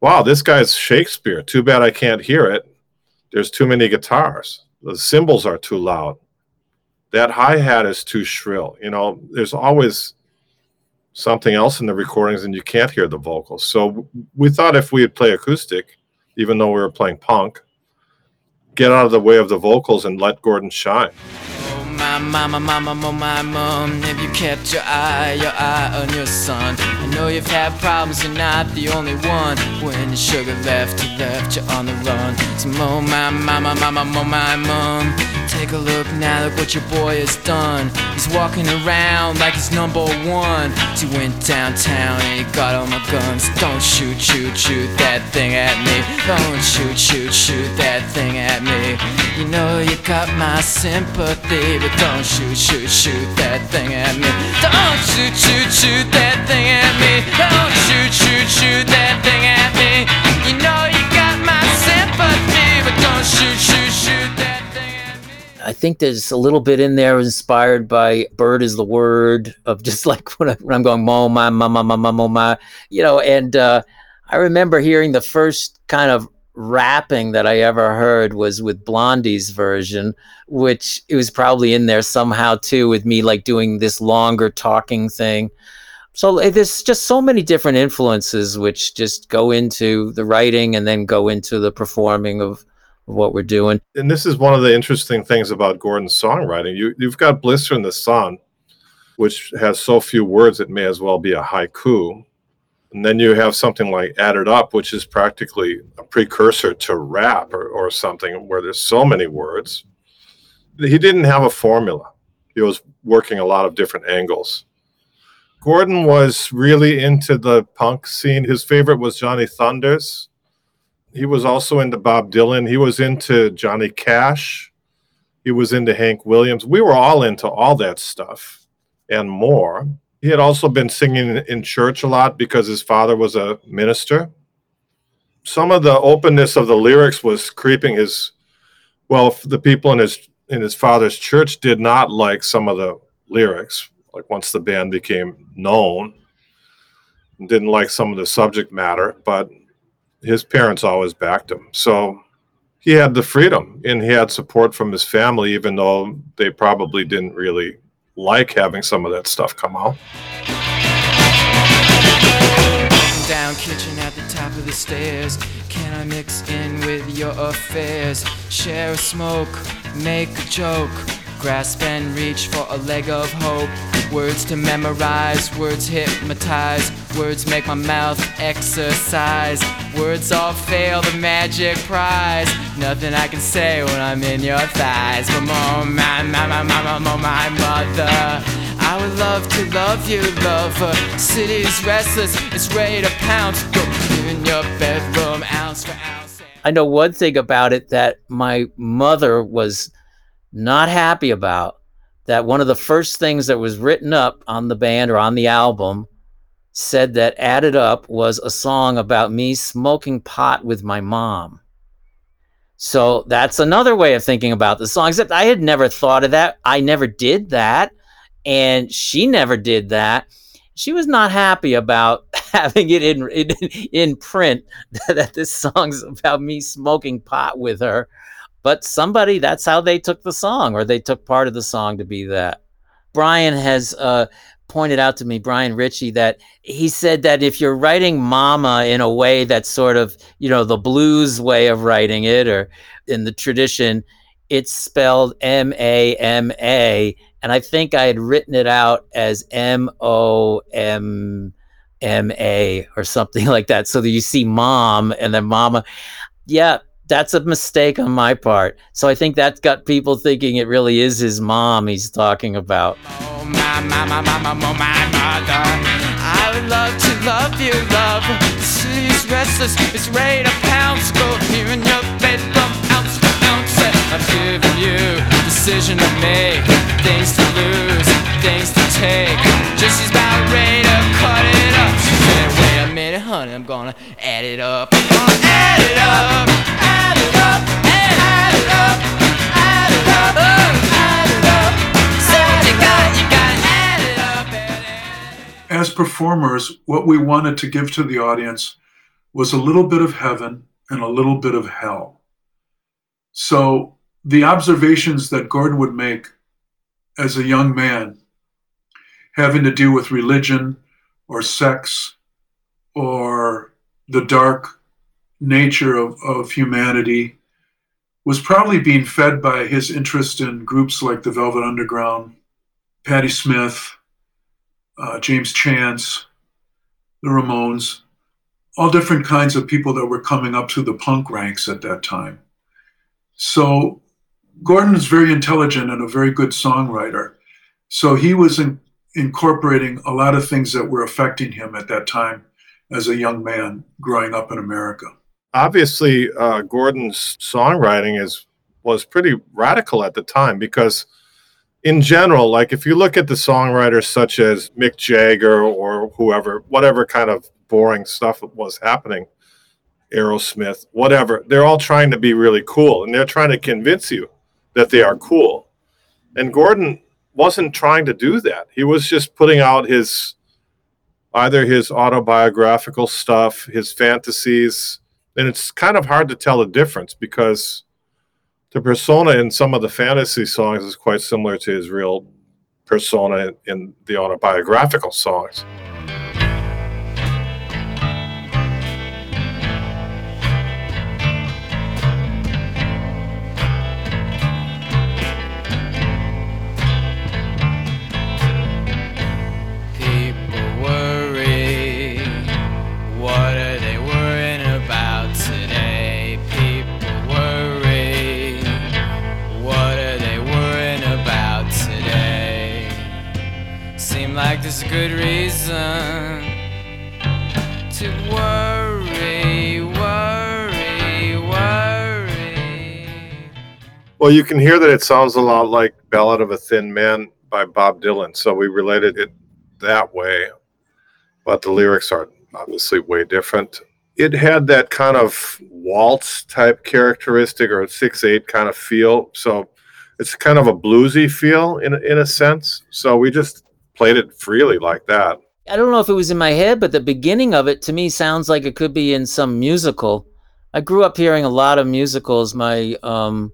wow, this guy's Shakespeare. Too bad I can't hear it. There's too many guitars. The cymbals are too loud. That hi hat is too shrill. You know, there's always something else in the recordings and you can't hear the vocals. So we thought if we would play acoustic, even though we were playing punk, get out of the way of the vocals and let Gordon shine. My mama, mama, oh, my mom. Have you kept your eye, your eye on your son? I know you've had problems, you're not the only one. When your sugar left, you left you on the run. So, oh, my mama, mama, oh, my mom. Take a look now, look what your boy has done. He's walking around like he's number one. So he went downtown and he got all my guns. Don't shoot, shoot, shoot that thing at me. Don't shoot, shoot, shoot that thing at me. You know you got my sympathy, don't shoot, shoot, shoot that thing at me. Don't shoot, shoot, shoot that thing at me. Don't shoot, shoot, shoot that thing at me. You know you got my sympathy, but don't shoot, shoot, shoot that thing at me. I think there's a little bit in there inspired by "Bird is the Word" of just like when, I, I'm going "mo ma ma ma ma ma ma ma," you know. And uh, I remember hearing the first kind of rapping that I ever heard was with Blondie's version, which it was probably in there somehow too, with me like doing this longer talking thing. So there's just so many different influences which just go into the writing and then go into the performing of what we're doing. And this is one of the interesting things about Gordon's songwriting. You you've got Blister in the Sun, which has so few words it may as well be a haiku. And then you have something like Add It Up, which is practically a precursor to rap or, or something where there's so many words. He didn't have a formula. He was working a lot of different angles. Gordon was really into the punk scene. His favorite was Johnny Thunders he was also into Bob Dylan. He was into Johnny Cash. He was into Hank Williams. We were all into all that stuff and more. He had also been singing in church a lot because his father was a minister. Some of the openness of the lyrics was creeping his well, the people in his in his father's church did not like some of the lyrics. Like once the band became known, didn't like some of the subject matter, but his parents always backed him. So he had the freedom and he had support from his family, even though they probably didn't really like having some of that stuff come out. Down kitchen at the top of the stairs. Can I mix in with your affairs? Share a smoke, make a joke. Grasp and reach for a leg of hope. Words to memorize, words hypnotize, words make my mouth exercise. Words all fail the magic prize. Nothing I can say when I'm in your thighs. But oh my, my, my, my, my, my mother. I would love to love you, lover. City's restless, it's ready to pounce. Go in your bedroom, ounce for ounce. I know one thing about it that my mother was not happy about that one of the first things that was written up on the band or on the album said that Add It Up was a song about me smoking pot with my mom. So that's another way of thinking about the song except i had never thought of that. I never did that and she never did that. She was not happy about having it in in, in print that this song's about me smoking pot with her but somebody that's how they took the song or they took part of the song to be that. Brian has uh, pointed out to me brian ritchie that he said that if you're writing mama in a way that's sort of you know the blues way of writing it or in the tradition it's spelled m-a-m-a and i think i had written it out as m-o-m m-a or something like that so that you see mom and then mama. Yeah that's a mistake on my part. So I think that's got people thinking it really is his mom he's talking about. Oh, my, my, my, my, my, mother. I would love to love you, love. The city's restless, it's ready to pounce. Go here in your ounce for ounce. I'm you decision to make, things to lose, things to take. Just about ready to cut it up. She said, wait a minute, honey, I'm gonna add it up. I'm gonna add it up. As performers, what we wanted to give to the audience was a little bit of heaven and a little bit of hell. So the observations that Gordon would make as a young man having to do with religion or sex or the dark nature of, of humanity was probably being fed by his interest in groups like the Velvet Underground, Patti Smith, uh, James Chance, the Ramones, all different kinds of people that were coming up through the punk ranks at that time. So Gordon is very intelligent and a very good songwriter. So he was in, incorporating a lot of things that were affecting him at that time as a young man growing up in America obviously uh, Gordon's songwriting is was pretty radical at the time because in general, like if you look at the songwriters such as Mick Jagger or whoever, whatever kind of boring stuff was happening, Aerosmith, whatever, they're all trying to be really cool and they're trying to convince you that they are cool. And Gordon wasn't trying to do that. He was just putting out his either his autobiographical stuff, his fantasies, and it's kind of hard to tell the difference because the persona in some of the fantasy songs is quite similar to his real persona in the autobiographical songs. Good reason to worry, worry, worry. Well, you can hear that it sounds a lot like Ballad of a Thin Man by Bob Dylan, so we related it that way. But the lyrics are obviously way different. It had that kind of waltz type characteristic or 6 8 kind of feel. So it's kind of a bluesy feel in, in a sense. So we just played it freely like that. I don't know if it was in my head, but the beginning of it to me sounds like it could be in some musical. I grew up hearing a lot of musicals. My um,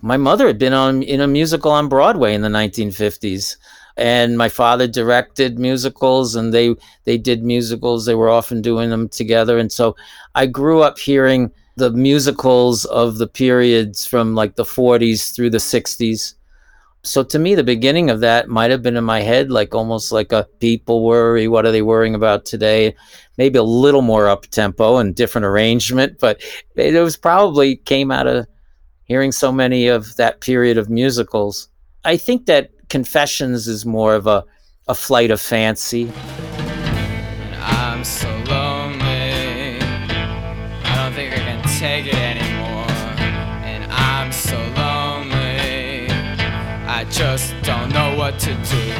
my mother had been on in a musical on Broadway in the 1950s, and my father directed musicals, and they they did musicals. They were often doing them together, and so I grew up hearing the musicals of the periods from like the 40s through the 60s so to me, the beginning of that might have been in my head, like almost like a people worry. What are they worrying about today? Maybe a little more up tempo and different arrangement, but it was probably came out of hearing so many of that period of musicals. I think that Confessions is more of a, a flight of fancy. I'm so lonely. I don't think I can take it just don't know what to do.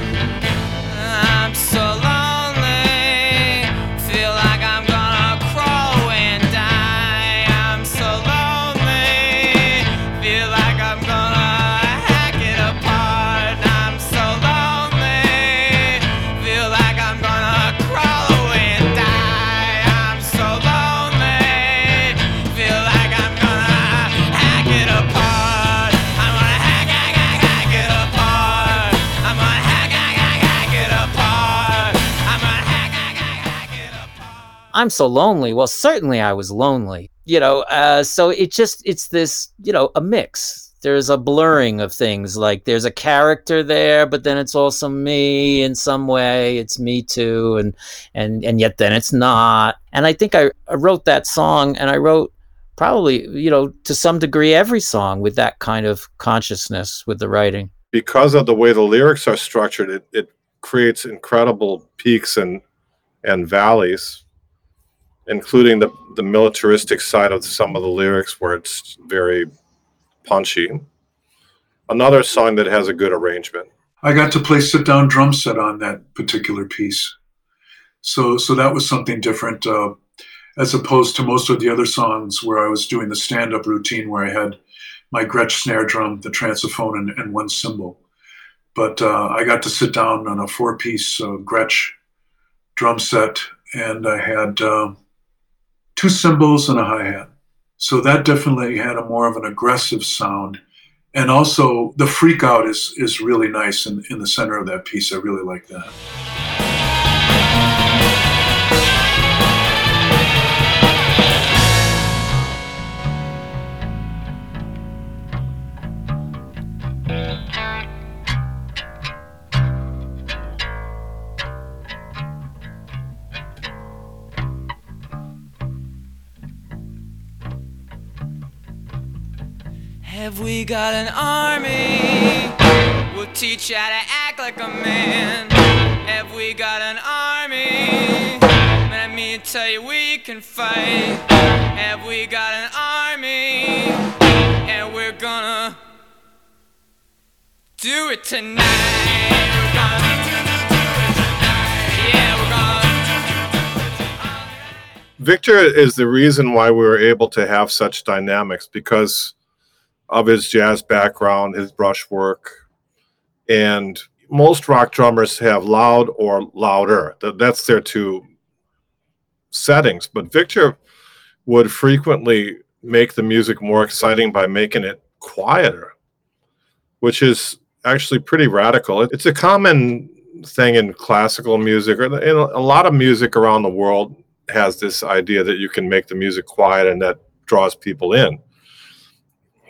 I'm so lonely. Well, certainly I was lonely, you know. Uh, so it just it's this, you know, a mix. There's a blurring of things. Like there's a character there, but then it's also me in some way. It's me too, and and and yet then it's not. And I think I, I wrote that song, and I wrote probably, you know, to some degree every song with that kind of consciousness with the writing. Because of the way the lyrics are structured, it, it creates incredible peaks and and valleys, including the, the militaristic side of some of the lyrics where it's very punchy. Another song that has a good arrangement. I got to play sit down drum set on that particular piece. So so that was something different uh, as opposed to most of the other songs where I was doing the stand up routine where I had my Gretsch snare drum, the transophone, and, and one cymbal. But uh, I got to sit down on a four piece uh, Gretsch drum set and I had um, two cymbals and a hi hat. So that definitely had a more of an aggressive sound. And also the freak out is is really nice in, in the center of that piece. I really like that. Have we got an army? We'll teach you how to act like a man. Have we got an army? Let me tell you, we can fight. Have we got an army? And we're gonna do it tonight. Victor is the reason why we were able to have such dynamics because of his jazz background, his brushwork, And most rock drummers have loud or louder. That's their two settings. But Victor would frequently make the music more exciting by making it quieter, which is actually pretty radical. It's a common thing in classical music or in a lot of music around the world has this idea that you can make the music quiet and that draws people in,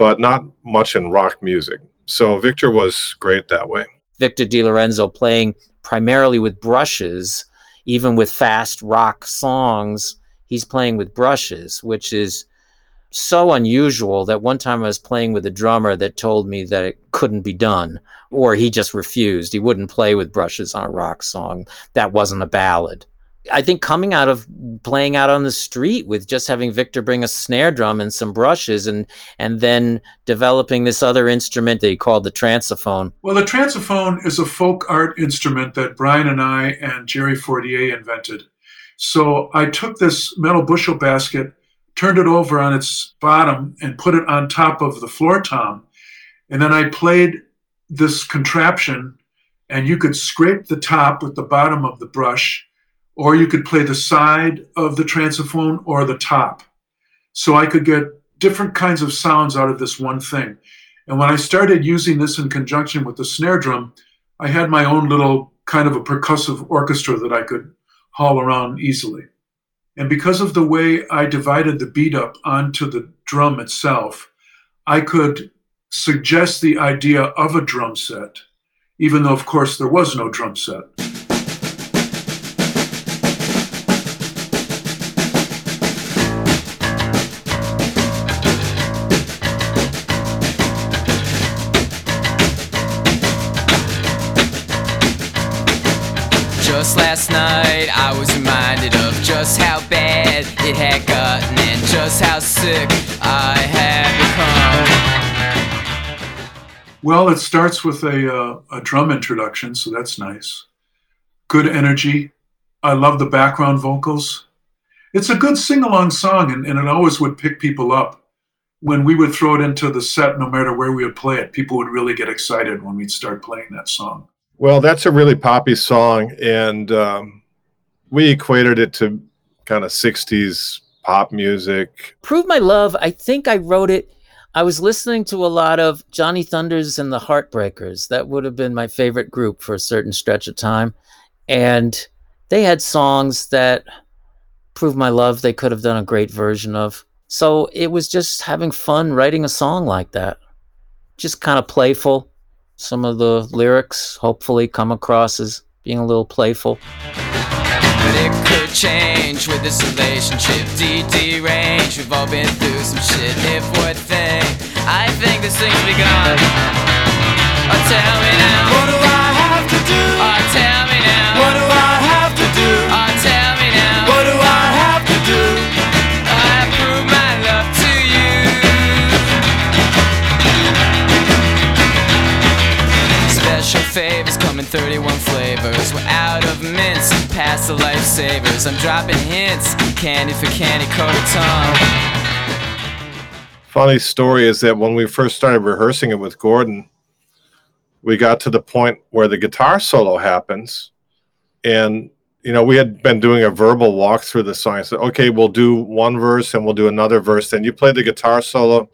but not much in rock music. So Victor was great that way. Victor DeLorenzo playing primarily with brushes, even with fast rock songs, he's playing with brushes, which is so unusual that one time I was playing with a drummer that told me that it couldn't be done, or he just refused. He wouldn't play with brushes on a rock song. That wasn't a ballad. I think coming out of playing out on the street with just having Victor bring a snare drum and some brushes and and then developing this other instrument that he called the transophone. Well, the transophone is a folk art instrument that Brian and I and Jerry Fortier invented. So I took this metal bushel basket, turned it over on its bottom, and put it on top of the floor tom. And then I played this contraption, and you could scrape the top with the bottom of the brush or you could play the side of the transophone or the top. So I could get different kinds of sounds out of this one thing. And when I started using this in conjunction with the snare drum, I had my own little kind of a percussive orchestra that I could haul around easily. And because of the way I divided the beat up onto the drum itself, I could suggest the idea of a drum set, even though, of course, there was no drum set. Last night I was reminded of just how bad it had gotten and just how sick I had become. Well, it starts with a, uh, a drum introduction, so that's nice. Good energy. I love the background vocals. It's a good sing along song, and, and it always would pick people up. When we would throw it into the set, no matter where we would play it, people would really get excited when we'd start playing that song. Well, that's a really poppy song, and um, we equated it to kind of 60s pop music. Prove My Love, I think I wrote it. I was listening to a lot of Johnny Thunders and the Heartbreakers. That would have been my favorite group for a certain stretch of time. And they had songs that Prove My Love, they could have done a great version of. So it was just having fun writing a song like that. Just kind of playful some of the lyrics hopefully come across as being a little playful. But it could change with this relationship. DD range, we've all been through some shit. If one thing, I think this thing's begun. Oh, tell me now, what do I have to do? Special favors come in 31 flavors. We're out of mints, past the lifesavers. I'm dropping hints, candy for candy coated tongue. Funny story is that when we first started rehearsing it with Gordon, we got to the point where the guitar solo happens. And, you know, we had been doing a verbal walk through the song. I said, okay, we'll do one verse and we'll do another verse. Then you play the guitar solo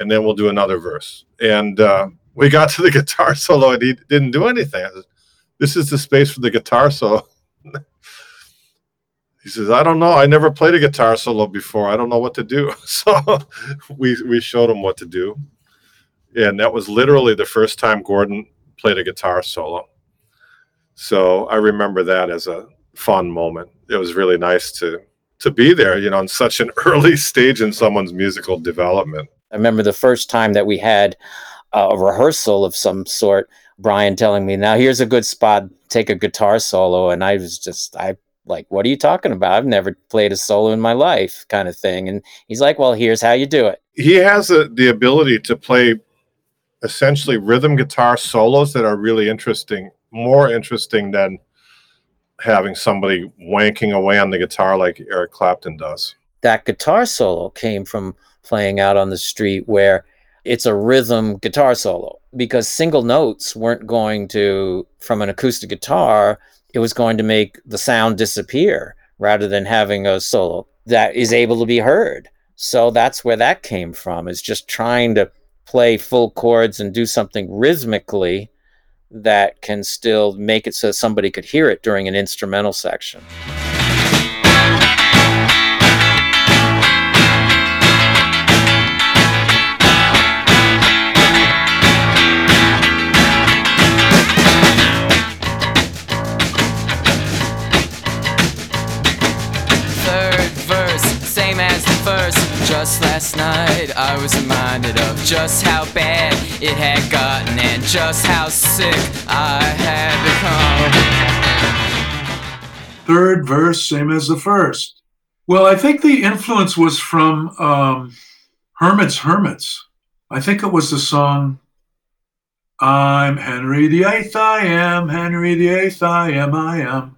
and then we'll do another verse. And, uh, we got to the guitar solo and he didn't do anything. Said, this is the space for the guitar solo. he says, I don't know. I never played a guitar solo before. I don't know what to do. So we we showed him what to do. And that was literally the first time Gordon played a guitar solo. So I remember that as a fun moment. It was really nice to to be there, you know, in such an early stage in someone's musical development. I remember the first time that we had a rehearsal of some sort. Brian telling me, "Now here's a good spot. Take a guitar solo," and I was just, I like, "What are you talking about? I've never played a solo in my life," kind of thing. And he's like, "Well, here's how you do it." He has a, the ability to play essentially rhythm guitar solos that are really interesting, more interesting than having somebody wanking away on the guitar like Eric Clapton does. That guitar solo came from playing out on the street where it's a rhythm guitar solo because single notes weren't going to, from an acoustic guitar, it was going to make the sound disappear rather than having a solo that is able to be heard. So that's where that came from, is just trying to play full chords and do something rhythmically that can still make it so somebody could hear it during an instrumental section. Just last night, I was reminded of just how bad it had gotten and just how sick I had become. Third verse, same as the first. Well, I think the influence was from um, Herman's Hermits. I think it was the song I'm Henry VIII, I am, Henry VIII, I am, I am.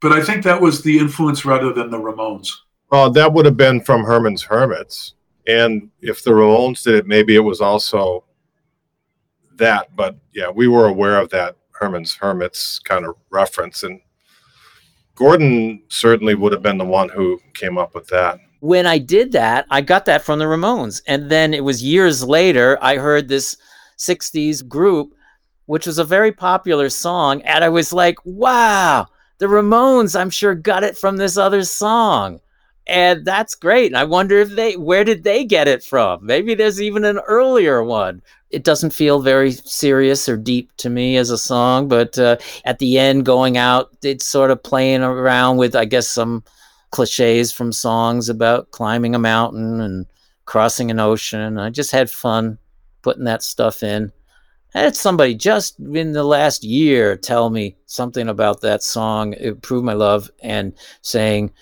But I think that was the influence rather than the Ramones. Well, that would have been from Herman's Hermits. And if the Ramones did it, maybe it was also that. But yeah, we were aware of that Herman's Hermits kind of reference. And Gordon certainly would have been the one who came up with that. when I did that, I got that from the Ramones. And then it was years later, I heard this 60s group, which was a very popular song. And I was like, wow, the Ramones, I'm sure, got it from this other song. And that's great. And I wonder if they, where did they get it from? Maybe there's even an earlier one. It doesn't feel very serious or deep to me as a song, but uh, at the end, going out, it's sort of playing around with, I guess, some cliches from songs about climbing a mountain and crossing an ocean. I just had fun putting that stuff in. I had somebody just in the last year tell me something about that song, Prove My Love, and saying,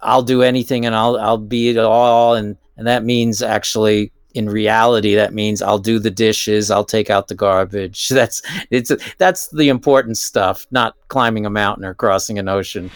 I'll do anything and I'll I'll be it all. And and that means actually in reality, that means I'll do the dishes, I'll take out the garbage. That's it's that's the important stuff, not climbing a mountain or crossing an ocean.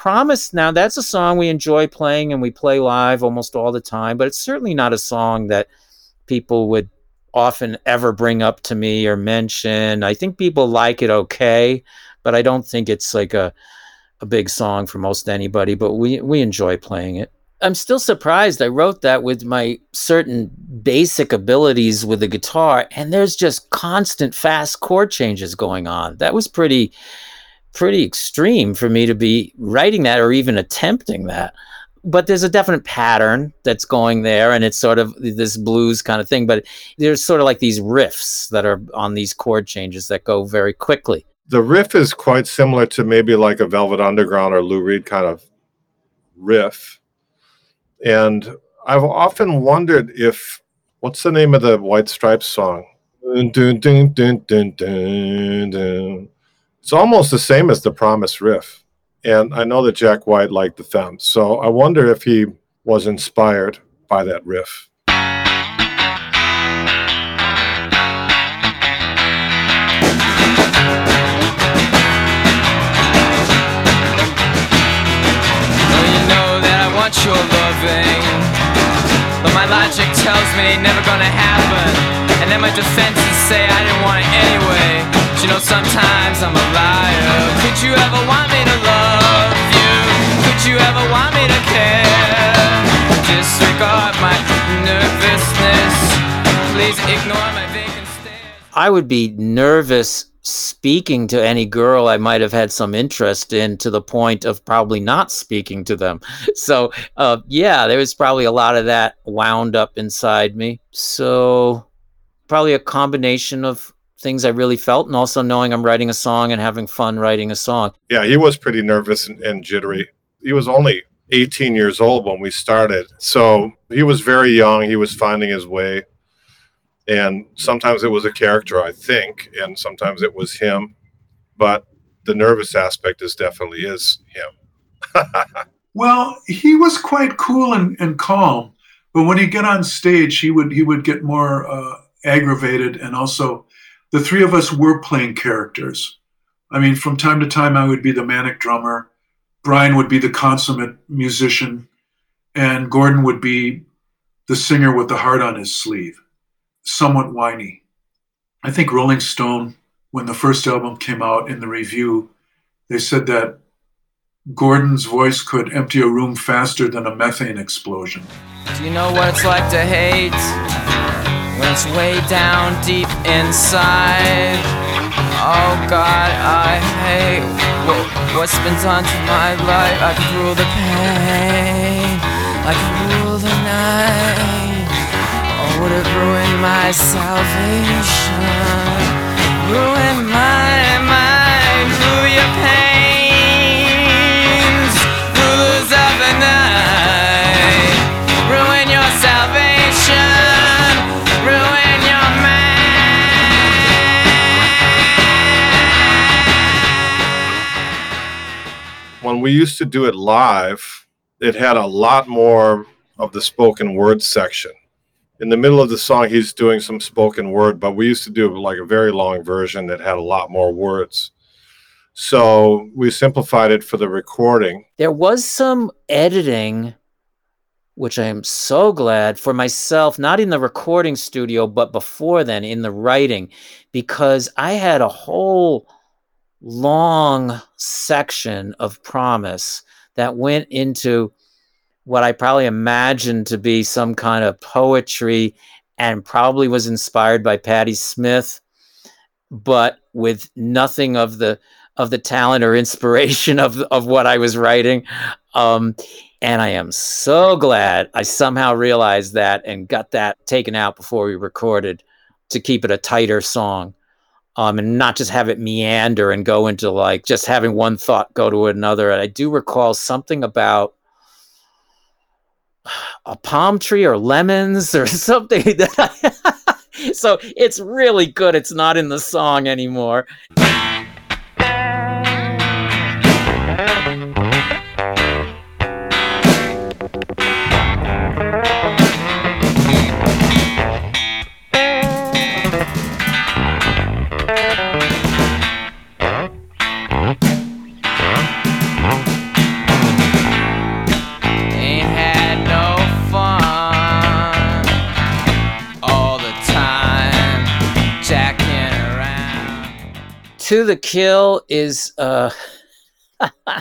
Promise now that's a song we enjoy playing and we play live almost all the time, but it's certainly not a song that people would often ever bring up to me or mention. I think people like it okay, but I don't think it's like a a big song for most anybody, but we we enjoy playing it. I'm still surprised I wrote that with my certain basic abilities with the guitar and there's just constant fast chord changes going on. That was pretty pretty extreme for me to be writing that or even attempting that. But there's a definite pattern that's going there, and it's sort of this blues kind of thing. But there's sort of like these riffs that are on these chord changes that go very quickly. The riff is quite similar to maybe like a Velvet Underground or Lou Reed kind of riff. And I've often wondered if what's the name of the White Stripes song? Dun, dun, dun, It's almost the same as the Promise riff. And I know that Jack White liked the thumb. So I wonder if he was inspired by that riff. Loving. But my logic tells me never gonna happen. And then my defenses say I didn't want it anyway. You know, sometimes I'm a liar. Could you ever want me to love you? Could you ever want me to care? Disregard my nervousness. Please ignore my vacant stare. I would be nervous speaking to any girl I might have had some interest in to the point of probably not speaking to them. So, uh, yeah, there was probably a lot of that wound up inside me. So, probably a combination of things I really felt and also knowing I'm writing a song and having fun writing a song. Yeah, he was pretty nervous and, and jittery. He was only 18 years old when we started. So he was very young. He was finding his way. And sometimes it was a character, I think, and sometimes it was him. But the nervous aspect is definitely is him. well, he was quite cool and, and calm, but when he get on stage, he would he would get more uh, aggravated, and also the three of us were playing characters. I mean, from time to time, I would be the manic drummer, Brian would be the consummate musician, and Gordon would be the singer with the heart on his sleeve, somewhat whiny. I think Rolling Stone, when the first album came out in the review, they said that Gordon's voice could empty a room faster than a methane explosion. Do you know what it's like to hate it's way down deep inside? Oh God, I hate what, what's been done to my life. I can rule the pain, I can rule the night. Oh, would it ruin my salvation? Ruin my used to do it live, it had a lot more of the spoken word section. In the middle of the song, he's doing some spoken word, but we used to do like a very long version that had a lot more words. So we simplified it for the recording. There was some editing, which I am so glad for myself, not in the recording studio, but before then in the writing, because I had a whole long section of promise that went into what I probably imagined to be some kind of poetry and probably was inspired by Patti Smith, but with nothing of the of the talent or inspiration of of what I was writing. Um, and I am so glad I somehow realized that and got that taken out before we recorded to keep it a tighter song um, and not just have it meander and go into like just having one thought go to another. And I do recall something about a palm tree or lemons or something that I, so it's really good. It's not in the song anymore. To the kill is uh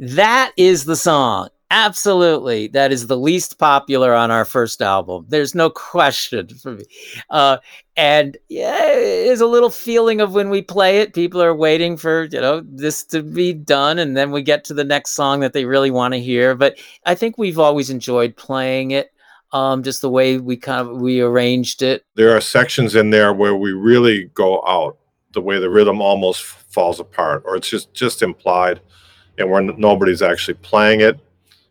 that is the song. Absolutely. That is the least popular on our first album. There's no question for me. Uh and yeah there's a little feeling of when we play it people are waiting for you know this to be done and then we get to the next song that they really want to hear. But i think we've always enjoyed playing it um just the way we kind of we arranged it. There are sections in there where we really go out the way the rhythm almost falls apart, or it's just just implied, and where nobody's actually playing it,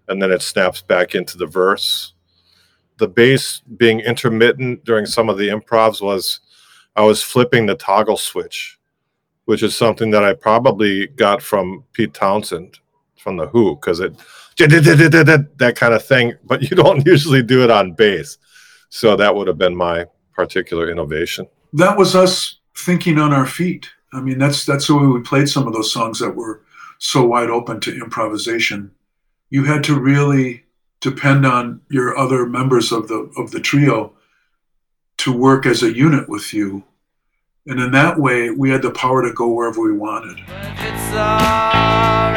and then it snaps back into the verse. The bass being intermittent during some of the improvs was, I was flipping the toggle switch, which is something that I probably got from Pete Townshend from the Who, because it that kind of thing, but you don't usually do it on bass. So that would have been my particular innovation. That was us thinking on our feet. I mean, that's that's the way we played some of those songs that were so wide open to improvisation. You had to really depend on your other members of the of the trio to work as a unit with you. And in that way, we had the power to go wherever we wanted. If it's all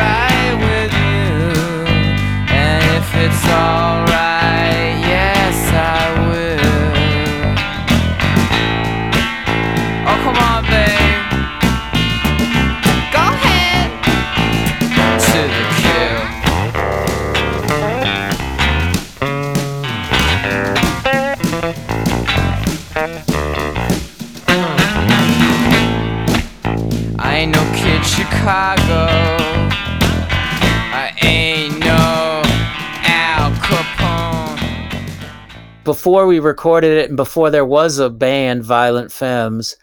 before we recorded it and before there was a band, Violent Femmes,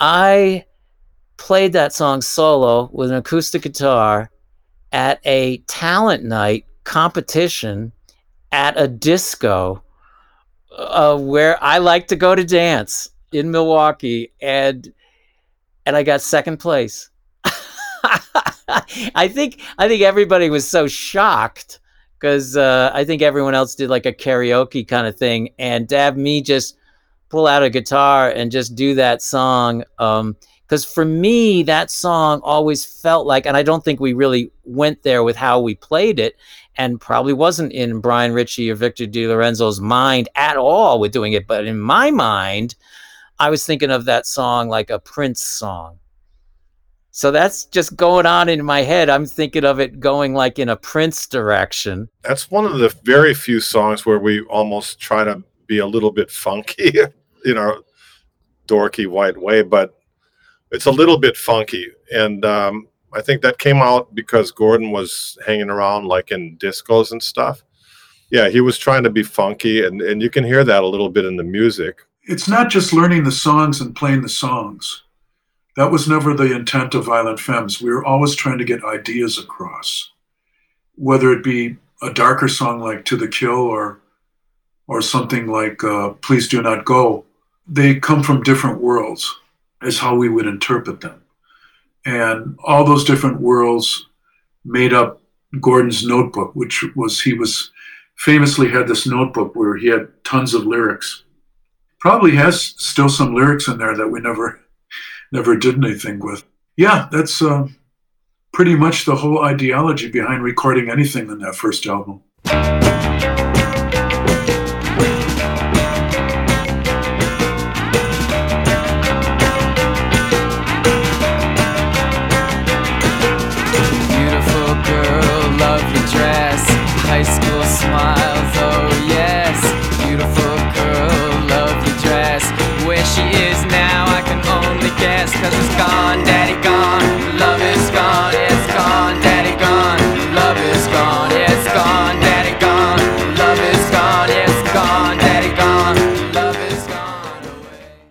I played that song solo with an acoustic guitar at a talent night competition at a disco uh, where I like to go to dance in Milwaukee, and and I got second place. I think I think everybody was so shocked because uh, I think everyone else did like a karaoke kind of thing, and to have me just pull out a guitar and just do that song. Um, because for me that song always felt like and i don't think we really went there with how we played it and probably wasn't in brian ritchie or victor DeLorenzo's mind at all with doing it but in my mind i was thinking of that song like a prince song so that's just going on in my head i'm thinking of it going like in a prince direction That's one of the very few songs where we almost try to be a little bit funky in our dorky white way, but it's a little bit funky. And um, I think that came out because Gordon was hanging around like in discos and stuff. Yeah, he was trying to be funky, and, and you can hear that a little bit in the music. It's not just learning the songs and playing the songs. That was never the intent of Violent Femmes. We were always trying to get ideas across, whether it be a darker song like To the Kill or or something like uh, Please Do Not Go. They come from different worlds, is how we would interpret them. And all those different worlds made up Gordon's notebook, which was he was famously had this notebook where he had tons of lyrics. Probably has still some lyrics in there that we never never did anything with. Yeah, that's uh, pretty much the whole ideology behind recording anything in that first album. Beautiful girl, lovely dress, high school smiles,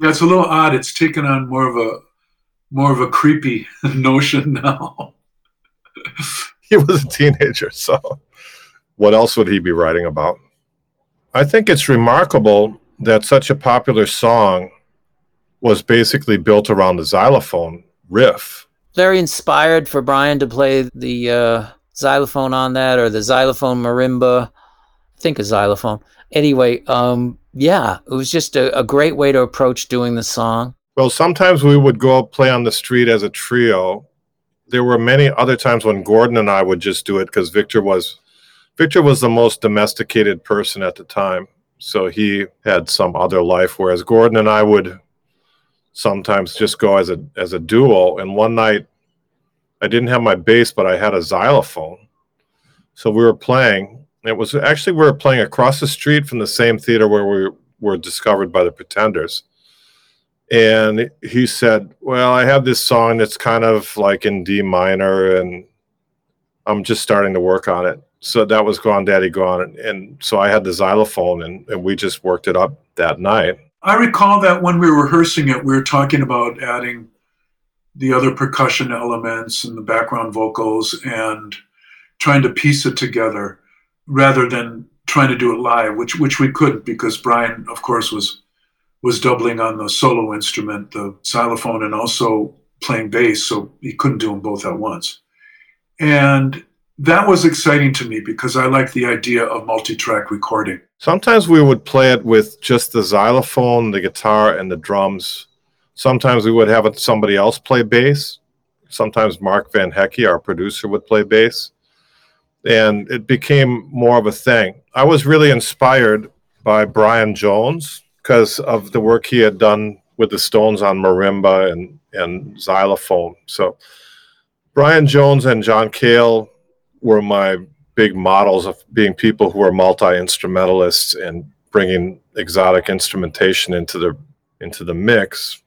Yeah, it's a little odd. It's taken on more of a more of a creepy notion now. he was a teenager, so what else would he be writing about? I think it's remarkable that such a popular song was basically built around the xylophone riff. very inspired for brian to play the uh, xylophone on that or the xylophone marimba i think a xylophone anyway um, yeah it was just a, a great way to approach doing the song Well, sometimes we would go play on the street as a trio. There were many other times when Gordon and I would just do it because Victor was Victor was the most domesticated person at the time. So he had some other life, whereas Gordon and I would sometimes just go as a as a duo. And one night I didn't have my bass, but I had a xylophone. So we were playing. It was actually we were playing across the street from the same theater where we were discovered by the Pretenders. And he said, Well, I have this song that's kind of like in D minor, and I'm just starting to work on it. So that was Gone Daddy Gone. And, and so I had the xylophone, and, and we just worked it up that night. I recall that when we were rehearsing it, we were talking about adding the other percussion elements and the background vocals and trying to piece it together rather than trying to do it live, which which we couldn't because Brian, of course, was was doubling on the solo instrument, the xylophone, and also playing bass, so he couldn't do them both at once. And that was exciting to me because I like the idea of multi-track recording. Sometimes we would play it with just the xylophone, the guitar, and the drums. Sometimes we would have somebody else play bass. Sometimes Mark Van Hecke, our producer, would play bass. And it became more of a thing. I was really inspired by Brian Jones because of the work he had done with the Stones on marimba and, and xylophone. So Brian Jones and John Cale were my big models of being people who are multi instrumentalists and bringing exotic instrumentation into the into the mix.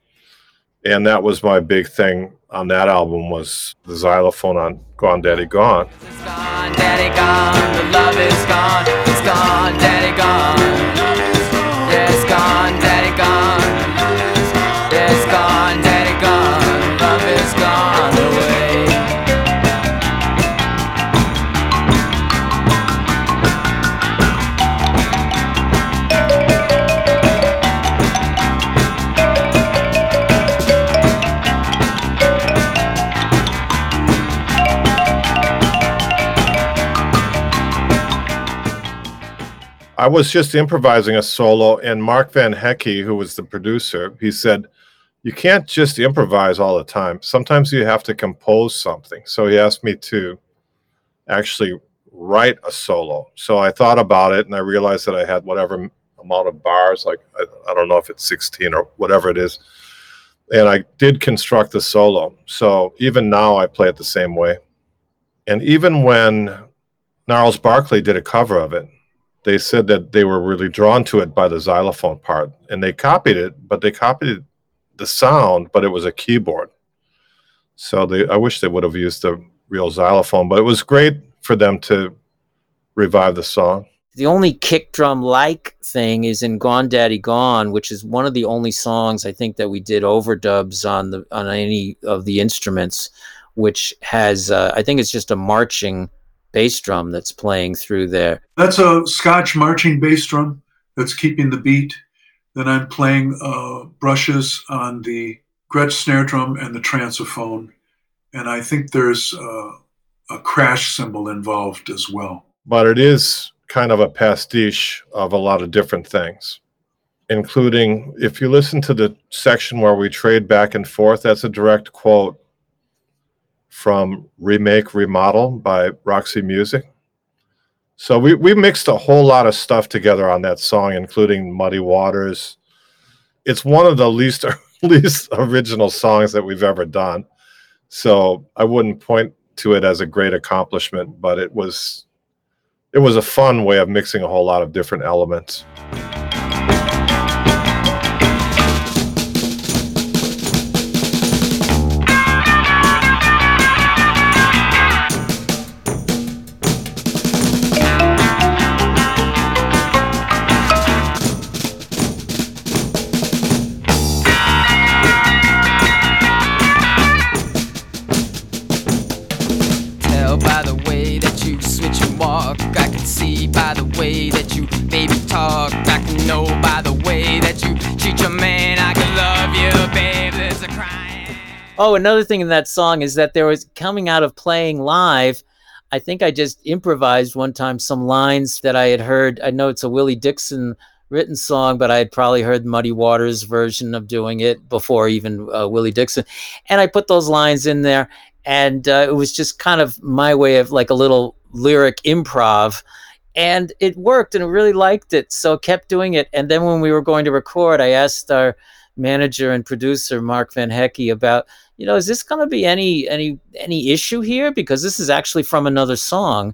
And that was my big thing on that album was the xylophone on Gone Daddy Gone. It's gone, daddy gone. The love is gone. It's gone, daddy gone. I was just improvising a solo, and Mark Van Hecke, who was the producer, he said, You can't just improvise all the time. Sometimes you have to compose something. So he asked me to actually write a solo. So I thought about it and I realized that I had whatever amount of bars, like I, I don't know if it's 16 or whatever it is. And I did construct the solo. So even now I play it the same way. And even when Gnarls Barkley did a cover of it, they said that they were really drawn to it by the xylophone part and they copied it but they copied the sound but it was a keyboard. So they i wish they would have used the real xylophone but it was great for them to revive the song. The only kick drum like thing is in gone daddy gone which is one of the only songs i think that we did overdubs on the on any of the instruments which has uh, i think it's just a marching bass drum that's playing through there. That's a Scotch marching bass drum that's keeping the beat. Then I'm playing uh, brushes on the Gretsch snare drum and the transophone. And I think there's uh, a crash cymbal involved as well. But it is kind of a pastiche of a lot of different things, including if you listen to the section where we trade back and forth, that's a direct quote from Remake Remodel by Roxy Music. So we, we mixed a whole lot of stuff together on that song, including Muddy Waters. It's one of the least least original songs that we've ever done. So I wouldn't point to it as a great accomplishment, but it was it was a fun way of mixing a whole lot of different elements. Oh, another thing in that song is that there was coming out of playing live. I think I just improvised one time some lines that I had heard. I know it's a Willie Dixon written song, but I had probably heard Muddy Waters' version of doing it before even uh, Willie Dixon. And I put those lines in there, and uh, it was just kind of my way of like a little lyric improv. And it worked, and I really liked it. So kept doing it. And then when we were going to record, I asked our manager and producer Mark Van Hecke about you know, is this going to be any any any issue here because this is actually from another song?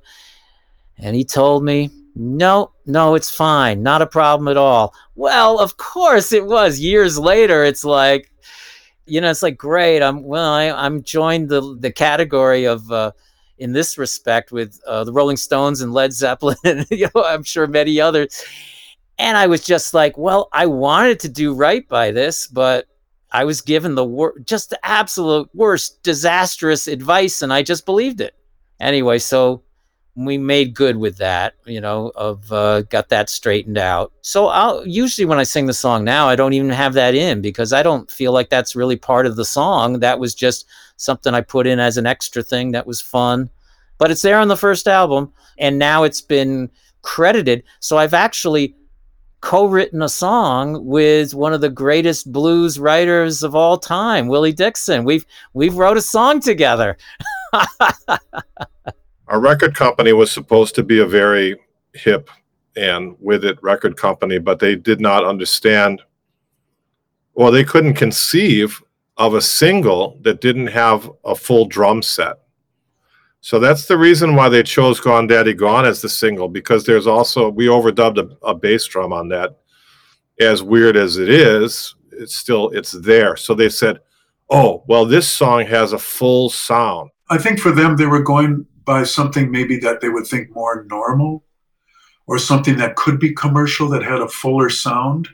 And he told me, "No, no, it's fine. Not a problem at all." Well, of course it was. Years later, it's like you know, it's like great. I'm well, I, I'm joined the the category of uh, in this respect with uh, the Rolling Stones and Led Zeppelin, and you know, I'm sure many others. And I was just like, well, I wanted to do right by this, but I was given the wor- just the absolute worst, disastrous advice, and I just believed it. Anyway, so we made good with that, you know, of uh, got that straightened out. So I'll usually when I sing the song now, I don't even have that in because I don't feel like that's really part of the song. That was just something I put in as an extra thing that was fun. But it's there on the first album, and now it's been credited. So I've actually co-written a song with one of the greatest blues writers of all time, Willie Dixon. We've we've wrote a song together. Our record company was supposed to be a very hip and with it record company, but they did not understand well, they couldn't conceive of a single that didn't have a full drum set. So that's the reason why they chose Gone Daddy Gone as the single because there's also we overdubbed a, a bass drum on that. As weird as it is, it's still it's there. So they said, "Oh, well this song has a full sound." I think for them they were going by something maybe that they would think more normal or something that could be commercial that had a fuller sound.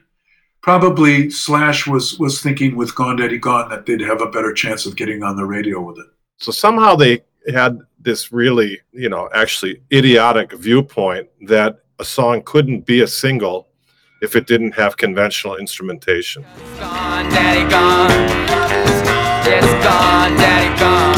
Probably Slash was was thinking with Gone Daddy Gone that they'd have a better chance of getting on the radio with it. So somehow they had this really, you know, actually idiotic viewpoint that a song couldn't be a single if it didn't have conventional instrumentation. Gone, daddy, gone.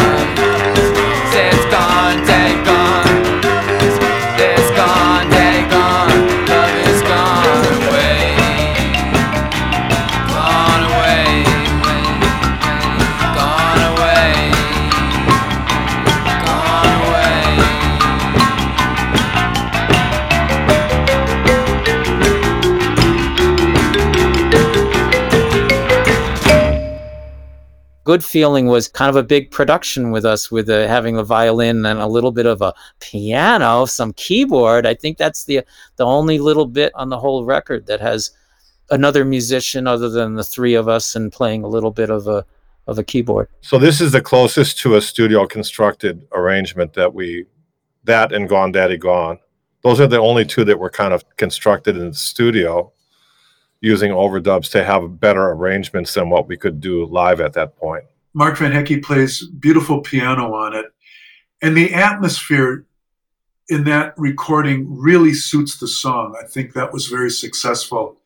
Good Feeling was kind of a big production with us, with uh, having a violin and a little bit of a piano, some keyboard. I think that's the the only little bit on the whole record that has another musician other than the three of us and playing a little bit of a of a keyboard. So this is the closest to a studio constructed arrangement that we that and Gone Daddy Gone. Those are the only two that were kind of constructed in the studio using overdubs to have better arrangements than what we could do live at that point. Mark Van Hecke plays beautiful piano on it. And the atmosphere in that recording really suits the song. I think that was very successful.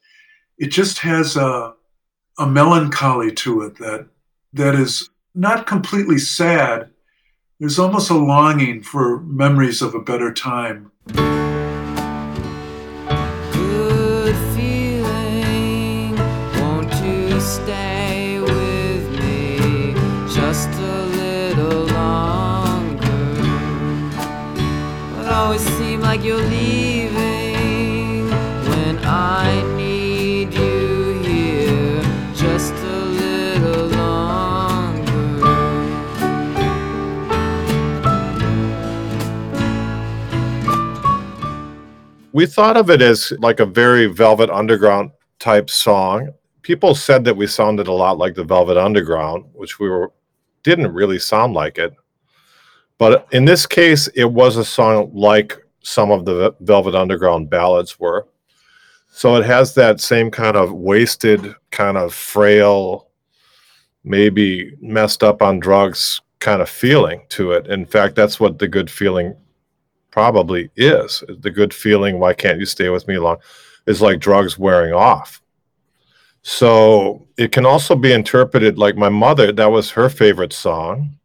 It just has a, a melancholy to it that that is not completely sad. There's almost a longing for memories of a better time. You're leaving when I need you here just a little longer. We thought of it as like a very Velvet Underground type song. People said that we sounded a lot like the Velvet Underground, which we were didn't really sound like it. But in this case, it was a song like some of the Velvet Underground ballads were. So it has that same kind of wasted, kind of frail, maybe messed up on drugs kind of feeling to it. In fact, that's what the good feeling probably is. The good feeling, why can't you stay with me long, is like drugs wearing off. So it can also be interpreted like my mother, that was her favorite song.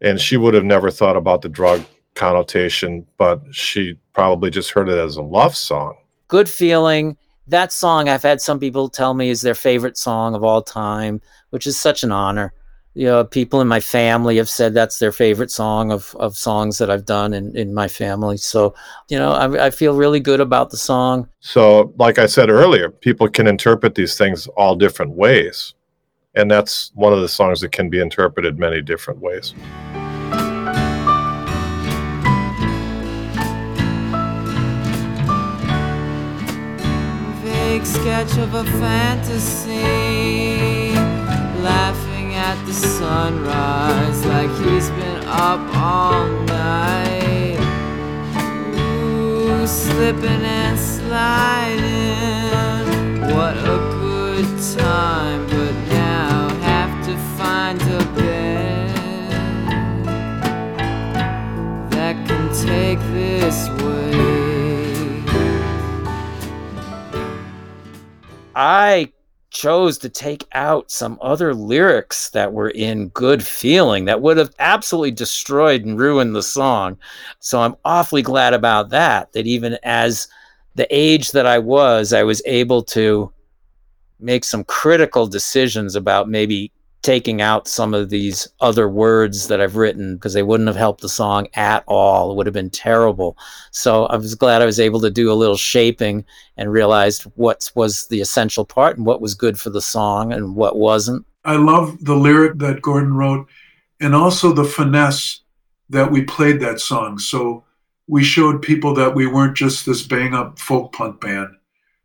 And she would have never thought about the drug connotation, but she probably just heard it as a love song. Good Feeling. That song I've had some people tell me is their favorite song of all time, which is such an honor. You know, people in my family have said that's their favorite song of, of songs that I've done in, in my family. So, you know, I, I feel really good about the song. So, like I said earlier, people can interpret these things all different ways. And that's one of the songs that can be interpreted many different ways. Sketch of a fantasy, laughing at the sunrise like he's been up all night. Ooh, slipping and sliding, what a good time! But now have to find a bed that can take this I chose to take out some other lyrics that were in Good Feeling that would have absolutely destroyed and ruined the song. So I'm awfully glad about that, that even as the age that I was, I was able to make some critical decisions about maybe taking out some of these other words that I've written because they wouldn't have helped the song at all. It would have been terrible. So I was glad I was able to do a little shaping and realized what was the essential part and what was good for the song and what wasn't. I love the lyric that Gordon wrote and also the finesse that we played that song. So we showed people that we weren't just this bang up folk punk band.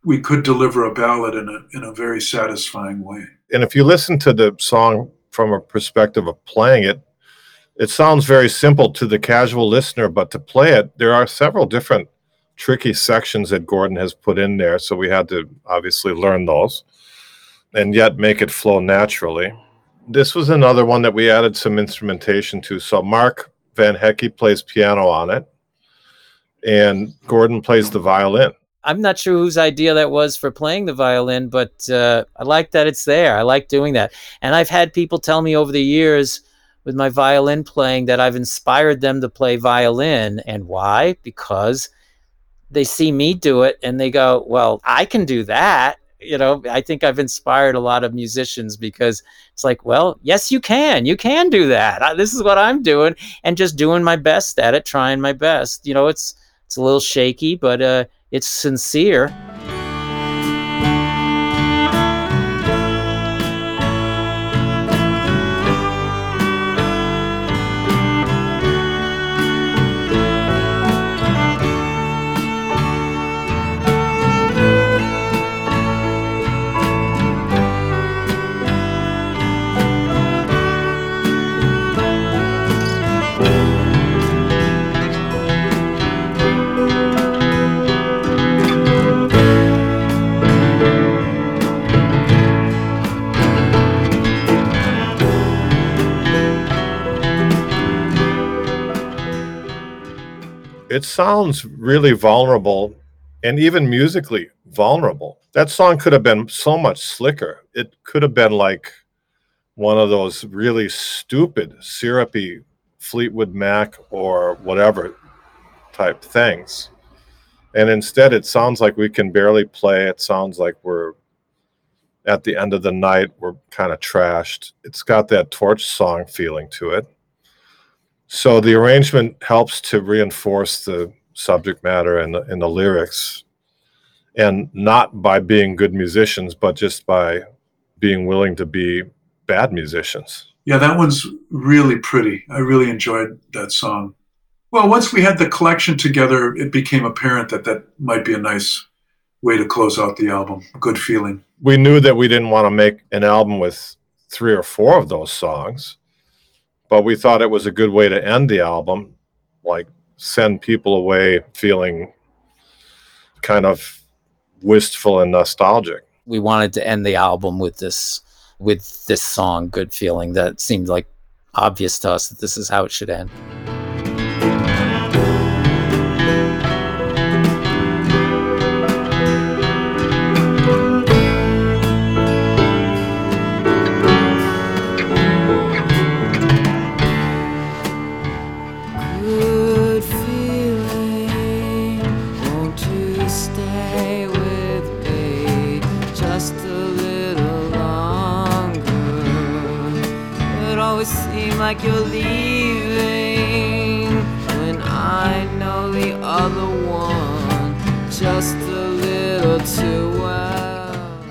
We could deliver a ballad in a, in a very satisfying way. And if you listen to the song from a perspective of playing it, it sounds very simple to the casual listener, but to play it, there are several different tricky sections that Gordon has put in there. So we had to obviously learn those and yet make it flow naturally. This was another one that we added some instrumentation to. So Mark Van Hecke plays piano on it, and Gordon plays the violin. I'm not sure whose idea that was for playing the violin, but uh, I like that it's there. I like doing that. And I've had people tell me over the years with my violin playing that I've inspired them to play violin. And why? Because they see me do it and they go, well, I can do that. You know, I think I've inspired a lot of musicians because it's like, well, yes, you can. You can do that. I, this is what I'm doing and just doing my best at it, trying my best. You know, it's it's a little shaky, but uh, it's sincere. It sounds really vulnerable and even musically vulnerable. That song could have been so much slicker. It could have been like one of those really stupid, syrupy Fleetwood Mac or whatever type things. And instead, it sounds like we can barely play. It sounds like we're at the end of the night, we're kind of trashed. It's got that torch song feeling to it. So the arrangement helps to reinforce the subject matter and the, and the lyrics, and not by being good musicians, but just by being willing to be bad musicians. Yeah, that one's really pretty. I really enjoyed that song. Well, once we had the collection together, it became apparent that that might be a nice way to close out the album. Good feeling. We knew that we didn't want to make an album with three or four of those songs, but we thought it was a good way to end the album, like send people away feeling kind of wistful and nostalgic. We wanted to end the album with this with this song, Good Feeling, that seemed like obvious to us that this is how it should end. Like you're leaving when I know the other one just a little too well.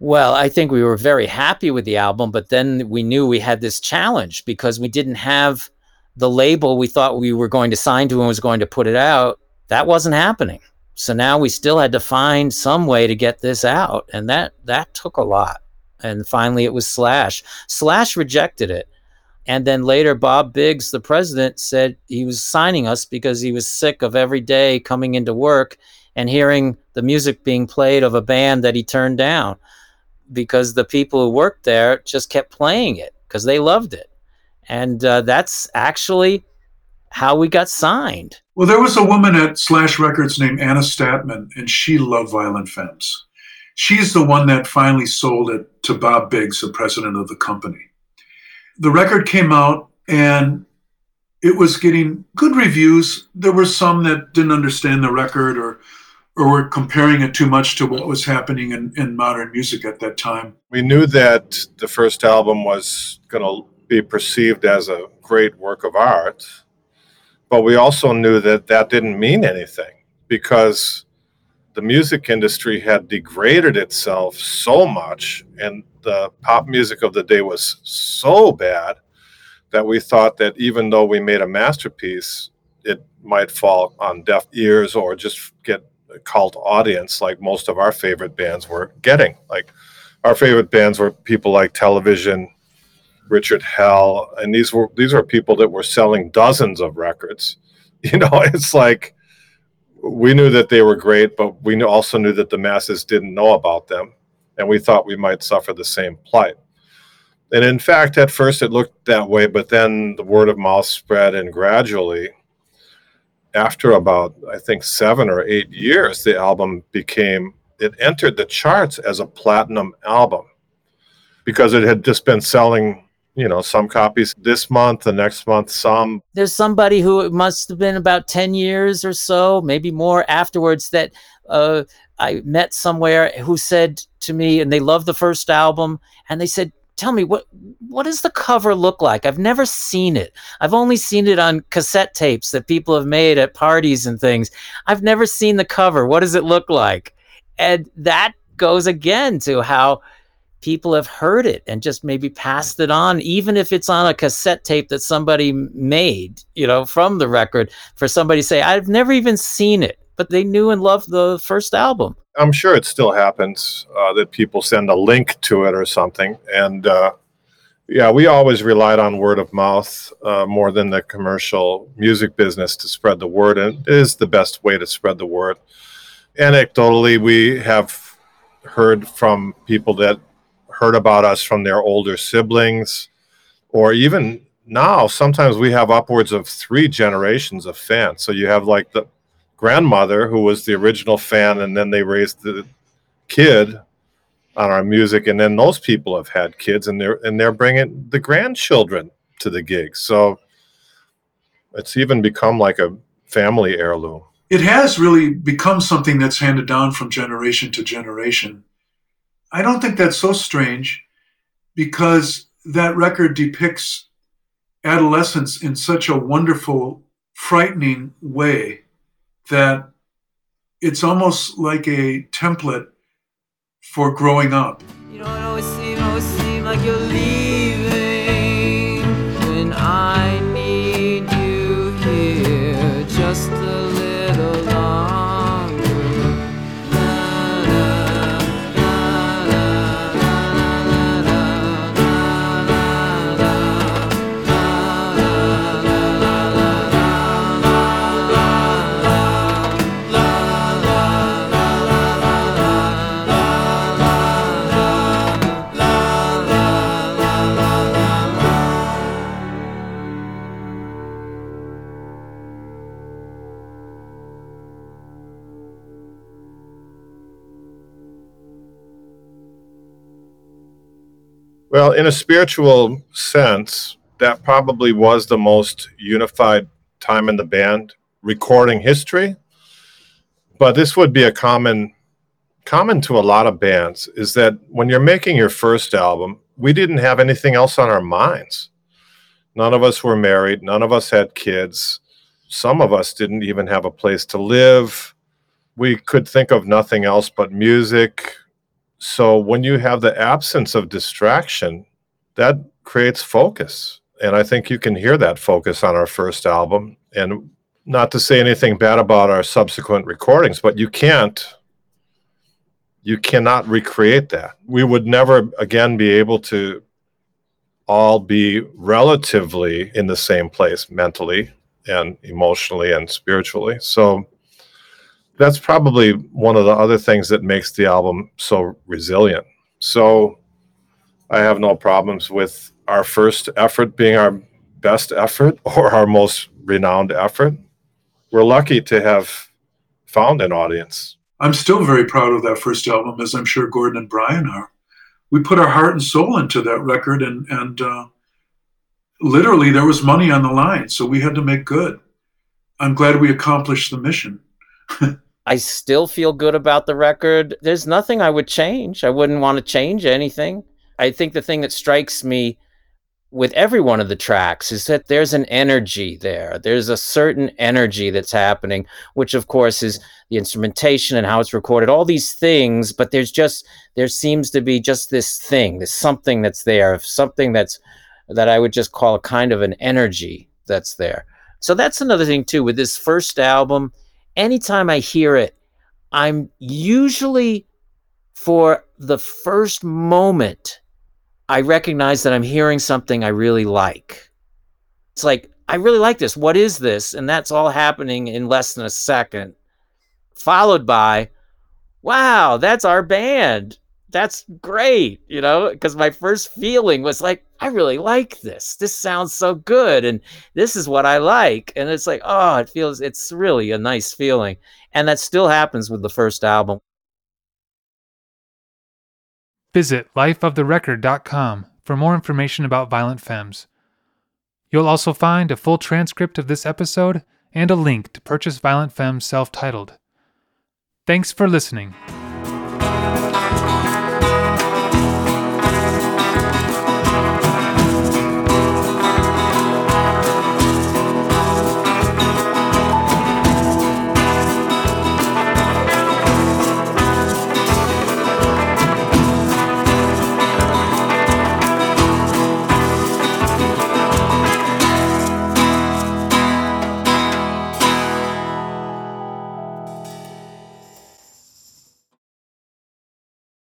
Well, I think we were very happy with the album, but then we knew we had this challenge because we didn't have the label we thought we were going to sign to and was going to put it out. That wasn't happening. So now we still had to find some way to get this out, and that that took a lot. And finally, it was Slash. Slash rejected it, and then later, Bob Biggs, the president, said he was signing us because he was sick of every day coming into work and hearing the music being played of a band that he turned down because the people who worked there just kept playing it because they loved it. And uh, that's actually how we got signed. Well, there was a woman at Slash Records named Anna Statman, and she loved Violent Femmes. She's the one that finally sold it to Bob Biggs, the president of the company. The record came out and it was getting good reviews. There were some that didn't understand the record or or were comparing it too much to what was happening in, in modern music at that time. We knew that the first album was going to be perceived as a great work of art, but we also knew that that didn't mean anything because the music industry had degraded itself so much and the pop music of the day was so bad that we thought that even though we made a masterpiece, it might fall on deaf ears or just get a cult audience like most of our favorite bands were getting. Like our favorite bands were people like Television, Richard Hell, and these were these were people that were selling dozens of records. You know, it's like we knew that they were great, but we also knew that the masses didn't know about them, and we thought we might suffer the same plight. And in fact, at first it looked that way, but then the word of mouth spread, and gradually, after about I think seven or eight years, the album became it entered the charts as a platinum album because it had just been selling, you know, some copies this month, the next month, some. There's somebody who it must have been about 10 years or so, maybe more afterwards, that uh, I met somewhere who said to me, and they loved the first album, and they said, Tell me what what does the cover look like? I've never seen it. I've only seen it on cassette tapes that people have made at parties and things. I've never seen the cover. What does it look like? And that goes again to how people have heard it and just maybe passed it on, even if it's on a cassette tape that somebody made, you know, from the record, for somebody to say, I've never even seen it, but they knew and loved the first album. I'm sure it still happens uh, that people send a link to it or something. And uh, yeah, we always relied on word of mouth uh, more than the commercial music business to spread the word. And it is the best way to spread the word. Anecdotally, we have heard from people that heard about us from their older siblings or even now sometimes we have upwards of three generations of fans. So you have like the grandmother who was the original fan, and then they raised the kid on our music, and then those people have had kids, and they're and they're bringing the grandchildren to the gigs. So it's even become like a family heirloom. It has really become something that's handed down from generation to generation. I don't think that's so strange because that record depicts adolescence in such a wonderful, frightening way that it's almost like a template for growing up. You don't always seem, always seem like you're leaving when I Well, in a spiritual sense, that probably was the most unified time in the band recording history. But this would be a common common to a lot of bands is that when you're making your first album, we didn't have anything else on our minds. None of us were married, none of us had kids. Some of us didn't even have a place to live. We could think of nothing else but music, so when you have the absence of distraction, that creates focus. And I think you can hear that focus on our first album. And not to say anything bad about our subsequent recordings, but you can't you cannot recreate that. We would never again be able to all be relatively in the same place mentally and emotionally and spiritually. So that's probably one of the other things that makes the album so resilient. So I have no problems with our first effort being our best effort or our most renowned effort. We're lucky to have found an audience. I'm still very proud of that first album, as I'm sure Gordon and Brian are. We put our heart and soul into that record, and and uh, literally there was money on the line, so we had to make good. I'm glad we accomplished the mission. I still feel good about the record. There's nothing I would change. I wouldn't want to change anything. I think the thing that strikes me with every one of the tracks is that there's an energy there. There's a certain energy that's happening, which of course is the instrumentation and how it's recorded, all these things, but there's just there seems to be just this thing, this something that's there, something that's that I would just call a kind of an energy that's there. So that's another thing too with this first album anytime I hear it, I'm usually for the first moment, I recognize that I'm hearing something I really like. It's like, I really like this. What is this? And that's all happening in less than a second, followed by, wow, that's our band that's great, you know, because my first feeling was like, I really like this. This sounds so good. And this is what I like. And it's like, oh, it feels, it's really a nice feeling. And that still happens with the first album. Visit lifeoftherecord.com for more information about Violent Femmes. You'll also find a full transcript of this episode and a link to purchase Violent Femmes self titled. Thanks for listening.